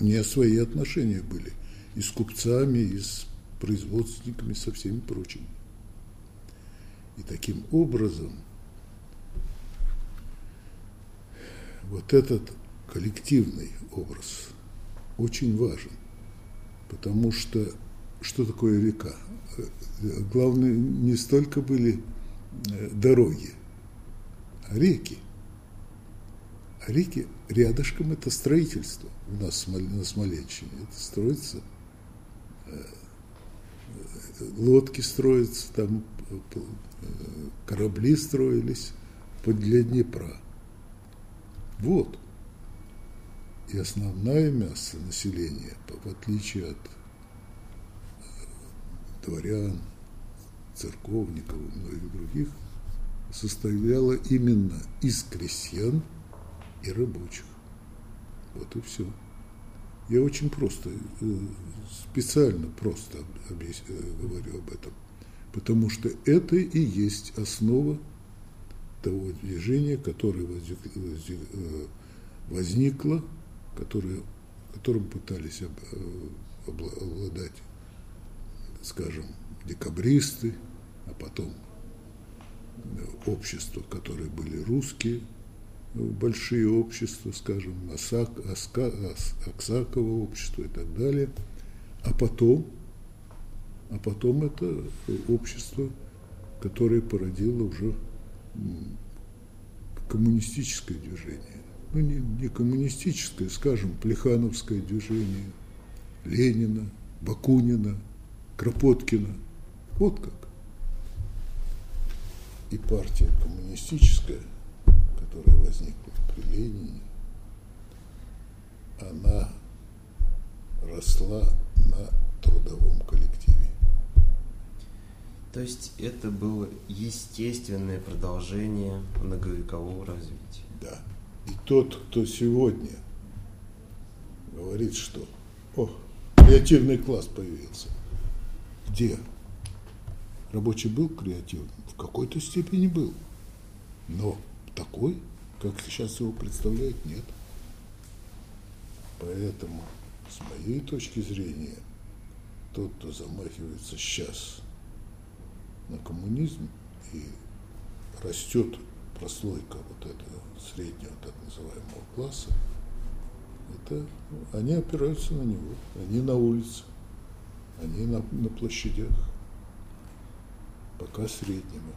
Не свои отношения были и с купцами, и с производственниками, со всеми прочими. И таким образом вот этот коллективный образ очень важен, потому что что такое века? Главное, не столько были э, дороги, а реки. Реки рядышком это строительство у нас на Смоленщине. Это строится, э, лодки строятся, там э, корабли строились для Днепра. Вот. И основная масса населения, в отличие от дворян, церковников и многих других, состояла именно из крестьян и рабочих. Вот и все. Я очень просто, э, специально просто э, говорю об этом, потому что это и есть основа того движения, которое э, возникло, которое, которым пытались обладать скажем, декабристы, а потом общества, которые были русские, большие общества, скажем, Осак, Оска, Аксаково общество и так далее, а потом, а потом это общество, которое породило уже коммунистическое движение. Ну, не, не коммунистическое, скажем, Плехановское движение, Ленина, Бакунина – Кропоткина. Вот как. И партия коммунистическая, которая возникла при Ленине, она росла на трудовом коллективе. То есть это было естественное продолжение многовекового развития. Да. И тот, кто сегодня говорит, что о, креативный класс появился, где рабочий был креативным? В какой-то степени был. Но такой, как сейчас его представляют, нет. Поэтому, с моей точки зрения, тот, кто замахивается сейчас на коммунизм и растет прослойка вот этого среднего так называемого класса, это они опираются на него, они на улице они на, на площадях, пока среднего.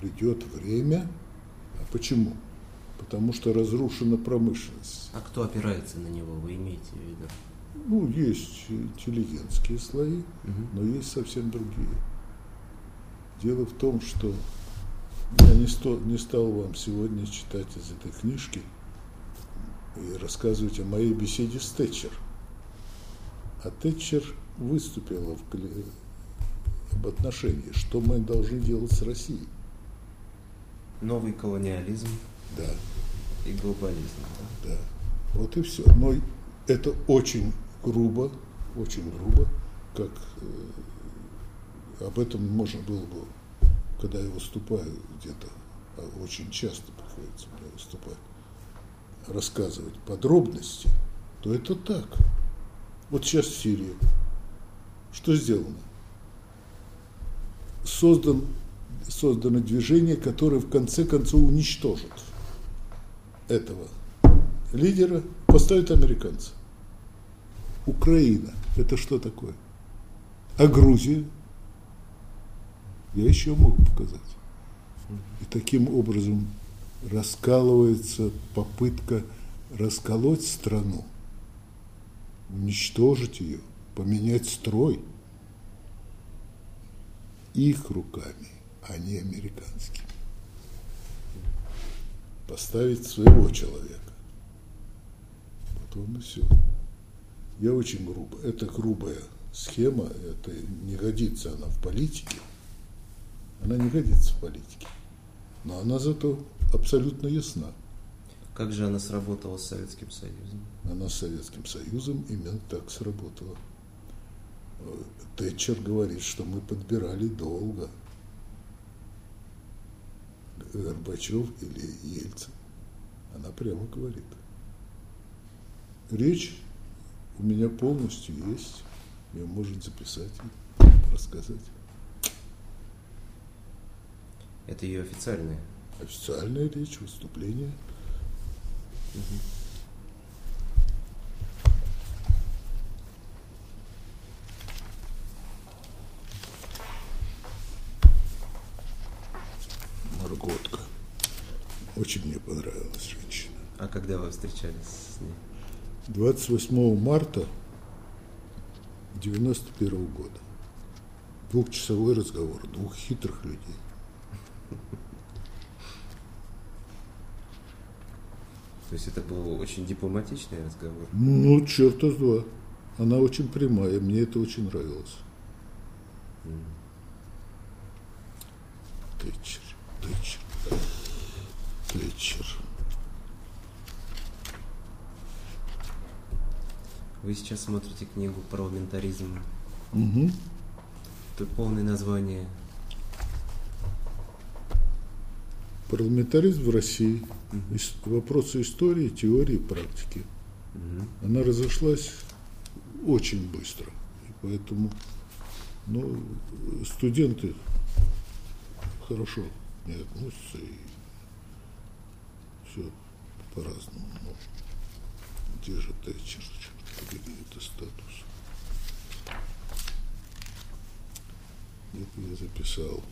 Придет время, а почему? Потому что разрушена промышленность. А кто опирается на него, вы имеете в виду? Ну, есть интеллигентские слои, угу. но есть совсем другие. Дело в том, что я не, сто, не стал вам сегодня читать из этой книжки и рассказывать о моей беседе с Тэтчер. А Тэтчер выступила в, об отношении, что мы должны делать с Россией. Новый колониализм. Да. И глобализм. Да. да. Вот и все. Но это очень грубо, очень грубо, как э, об этом можно было бы, когда я выступаю где-то, а очень часто приходится мне выступать, рассказывать подробности, то это так. Вот сейчас Сирия. Что сделано? Создан, создано движение, которое в конце концов уничтожит этого лидера, поставит американца. Украина – это что такое? А Грузия? Я еще могу показать. И таким образом раскалывается попытка расколоть страну, уничтожить ее – поменять строй их руками, а не американскими. Поставить своего человека. Вот он и все. Я очень грубо. Это грубая схема, это не годится она в политике. Она не годится в политике. Но она зато абсолютно ясна. Как же она сработала с Советским Союзом? Она с Советским Союзом именно так сработала. Тэтчер говорит, что мы подбирали долго. Горбачев или Ельцин. Она прямо говорит. Речь у меня полностью есть. Ее может записать и рассказать. Это ее официальная? Официальная речь, выступление. Угу. Марготка. Очень мне понравилась женщина. А когда вы встречались с ней? 28 марта 91 года. Двухчасовой разговор двух хитрых людей. То есть это был очень дипломатичный разговор? Ну, черта с два. Она очень прямая, мне это очень нравилось. Тэтчер, Тэтчер, Тэтчер. Вы сейчас смотрите книгу «Парламентаризм». Угу. Тут полное название. Парламентаризм в России. Угу. Вопросы истории, теории, практики. Угу. Она разошлась очень быстро. И поэтому ну, студенты хорошо не относятся и все по-разному. Но где же Тэтчер? Это статус. Это я записал.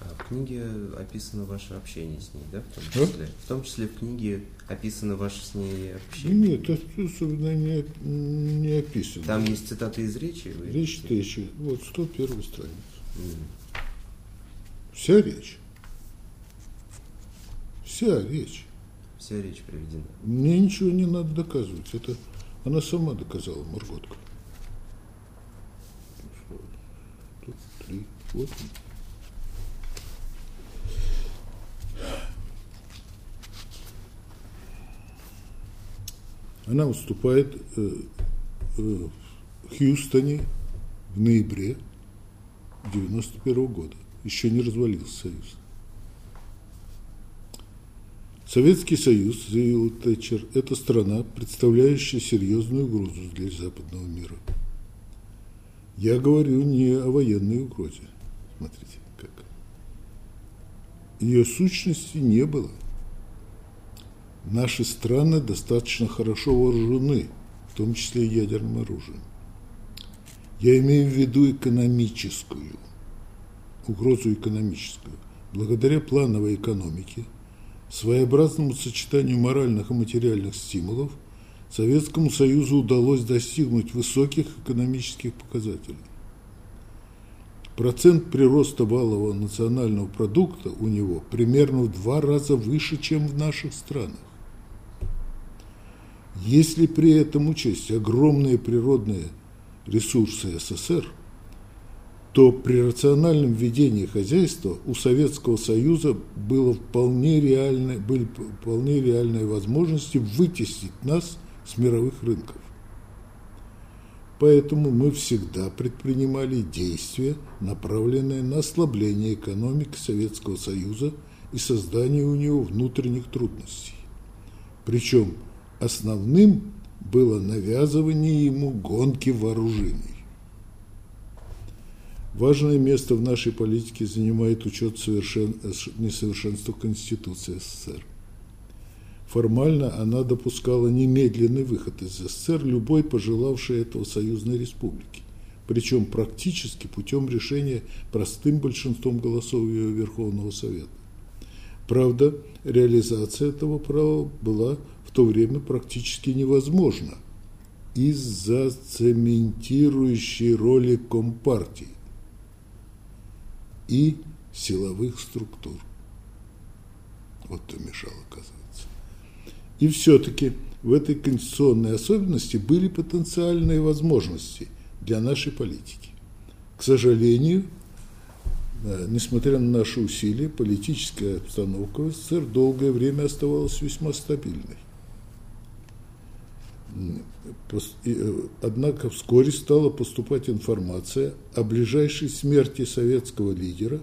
А в книге описано ваше общение с ней, да, в том числе? А? В том числе в книге описано ваше с ней общение. Нет, это особенно не, не описано. Там есть цитаты из речи? Речь речи. Вот 101 страница. Вся речь. Вся речь. Вся речь приведена. Мне ничего не надо доказывать. Это она сама доказала, Марготка. Тут три. Вот. Она выступает э, э, в Хьюстоне в ноябре 91 года. Еще не развалился Союз. Советский Союз, заявил Тэтчер, это страна, представляющая серьезную угрозу для западного мира. Я говорю не о военной угрозе. Смотрите, как. Ее сущности не было. Наши страны достаточно хорошо вооружены, в том числе ядерным оружием. Я имею в виду экономическую, угрозу экономическую. Благодаря плановой экономике, своеобразному сочетанию моральных и материальных стимулов, Советскому Союзу удалось достигнуть высоких экономических показателей. Процент прироста валового национального продукта у него примерно в два раза выше, чем в наших странах. Если при этом учесть огромные природные ресурсы СССР, то при рациональном ведении хозяйства у Советского Союза было вполне реальное, были вполне реальные возможности вытеснить нас с мировых рынков. Поэтому мы всегда предпринимали действия, направленные на ослабление экономики Советского Союза и создание у него внутренних трудностей. Причем основным было навязывание ему гонки вооружений. Важное место в нашей политике занимает учет совершен... несовершенства Конституции СССР. Формально она допускала немедленный выход из СССР любой пожелавшей этого союзной республики, причем практически путем решения простым большинством голосов ее Верховного Совета. Правда, реализация этого права была то время практически невозможно из-за цементирующей роли Компартии и силовых структур. Вот кто мешал, оказывается. И все-таки в этой конституционной особенности были потенциальные возможности для нашей политики. К сожалению, несмотря на наши усилия, политическая обстановка в СССР долгое время оставалась весьма стабильной. Э, однако вскоре стала поступать информация о ближайшей смерти советского лидера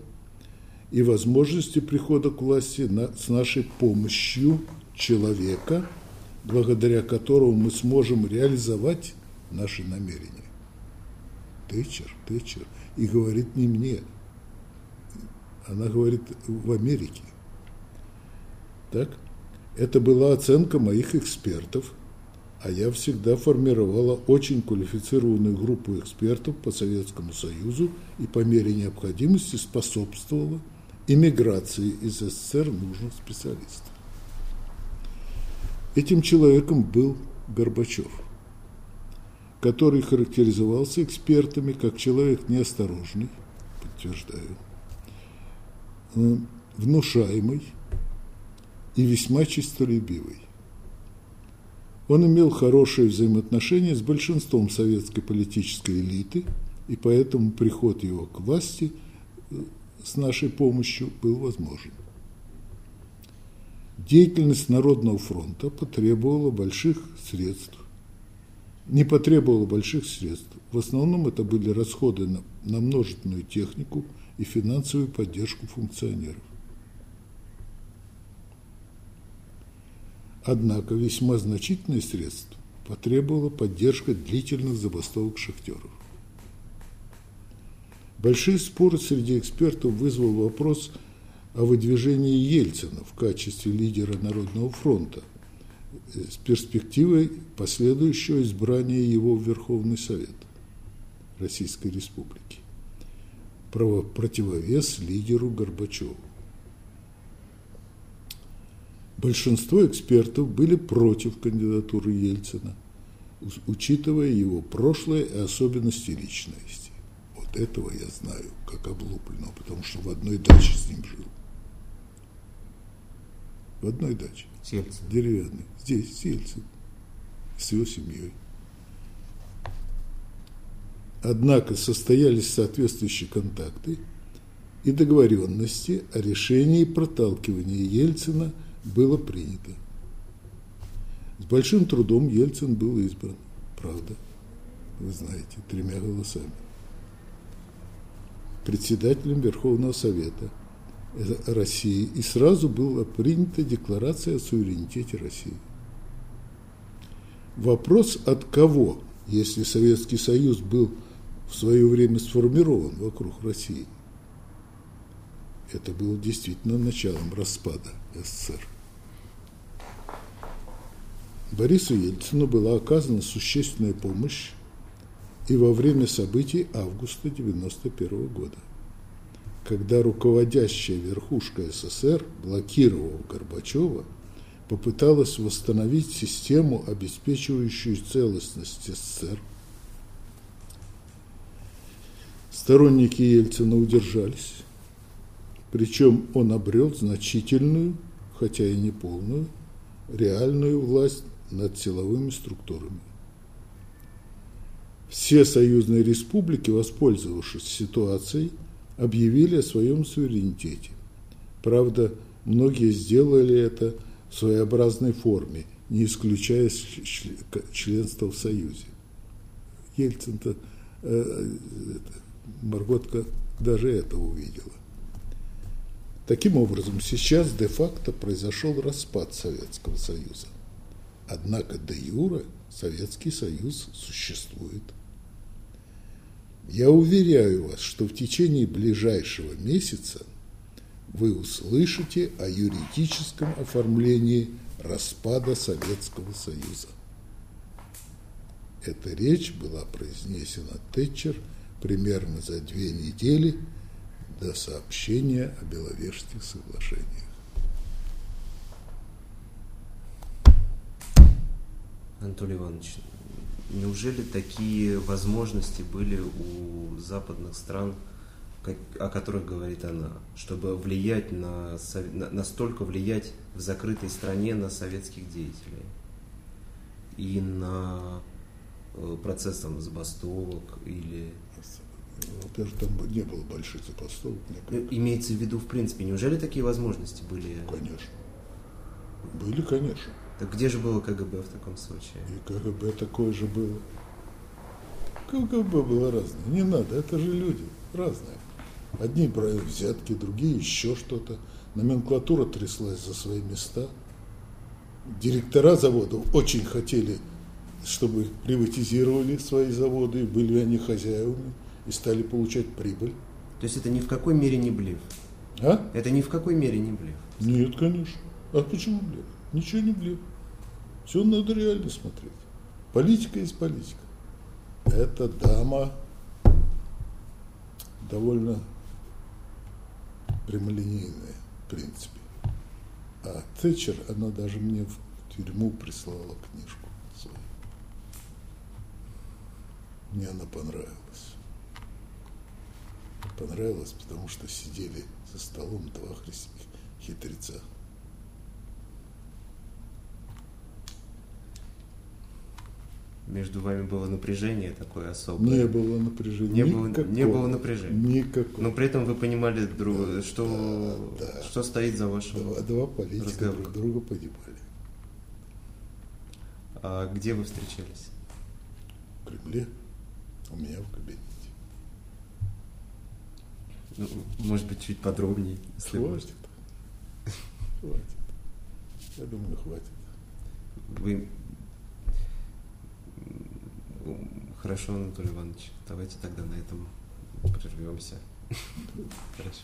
и возможности прихода к власти на, с нашей помощью человека, благодаря которому мы сможем реализовать наши намерения. Тэтчер, Тэтчер. И говорит не мне. Она говорит в Америке. Так? Это была оценка моих экспертов – а я всегда формировала очень квалифицированную группу экспертов по Советскому Союзу и по мере необходимости способствовала иммиграции из СССР нужных специалистов. Этим человеком был Горбачев, который характеризовался экспертами как человек неосторожный, подтверждаю, внушаемый и весьма честолюбивый. Он имел хорошие взаимоотношения с большинством советской политической элиты, и поэтому приход его к власти э, с нашей помощью был возможен. Деятельность Народного фронта потребовала больших средств. Не потребовала больших средств. В основном это были расходы на, на множественную технику и финансовую поддержку функционеров. Однако весьма значительные средства потребовала поддержка длительных забастовок шахтеров. Большие споры среди экспертов вызвал вопрос о выдвижении Ельцина в качестве лидера Народного фронта с перспективой последующего избрания его в Верховный Совет Российской Республики. Противовес лидеру Горбачеву. Большинство экспертов были против кандидатуры Ельцина, учитывая его прошлое и особенности личности. Вот этого я знаю, как облупленного, потому что в одной даче с ним жил. В одной даче. С Ельцином. Деревянной. Здесь, с Ельцином. С его семьей. Однако состоялись соответствующие контакты и договоренности о решении проталкивания Ельцина – было принято. С большим трудом Ельцин был избран, правда, вы знаете, тремя голосами. Председателем Верховного Совета России. И сразу была принята декларация о суверенитете России. Вопрос от кого, если Советский Союз был в свое время сформирован вокруг России, это было действительно началом распада СССР. Борису Ельцину была оказана существенная помощь и во время событий августа 1991 года, когда руководящая верхушка СССР, блокировав Горбачева, попыталась восстановить систему, обеспечивающую целостность СССР. Сторонники Ельцина удержались, причем он обрел значительную, хотя и не полную, реальную власть над силовыми структурами. Все союзные республики, воспользовавшись ситуацией, объявили о своем суверенитете. Правда, многие сделали это в своеобразной форме, не исключая членства в Союзе. Ельцин-то, э, Марготка даже это увидела. Таким образом, сейчас де-факто произошел распад Советского Союза. Однако де юра Советский Союз существует. Я уверяю вас, что в течение ближайшего месяца вы услышите о юридическом оформлении распада Советского Союза. Эта речь была произнесена Тэтчер примерно за две недели до сообщения о Беловежских соглашениях. Анатолий Иванович, неужели такие возможности были у западных стран о которых говорит она, чтобы влиять на, на, настолько влиять в закрытой стране на советских деятелей и на э, процесс там, забастовок или... Во-первых, там не было больших забастовок. Никак. Имеется в виду, в принципе, неужели такие возможности были? Конечно. Были, конечно. Так где же было КГБ в таком случае? И КГБ такое же было. КГБ было разное. Не надо, это же люди разные. Одни брали взятки, другие еще что-то. Номенклатура тряслась за свои места. Директора заводов очень хотели, чтобы приватизировали свои заводы, были они хозяевами и стали получать прибыль. То есть это ни в какой мере не блеф? А? Это ни в какой мере не блеф? Нет, конечно. А почему блеф? Ничего не блеф. Все надо реально смотреть. Политика есть политика. Эта дама довольно прямолинейная, в принципе. А Тэтчер, она даже мне в тюрьму прислала книжку свою. Мне она понравилась. Понравилась, потому что сидели за столом два хитреца. между вами было напряжение такое особое? Не было напряжения. Не было, не было напряжения. Никакого. Но при этом вы понимали, друг, что, да, да. что стоит за вашим Два, два политика разговором. друг друга погибали. А где вы встречались? В Кремле. У меня в кабинете. Ну, может быть, чуть подробнее, если Хватит. Хватит. Я думаю, хватит. Вы Хорошо, Анатолий Иванович, давайте тогда на этом прервемся. Хорошо.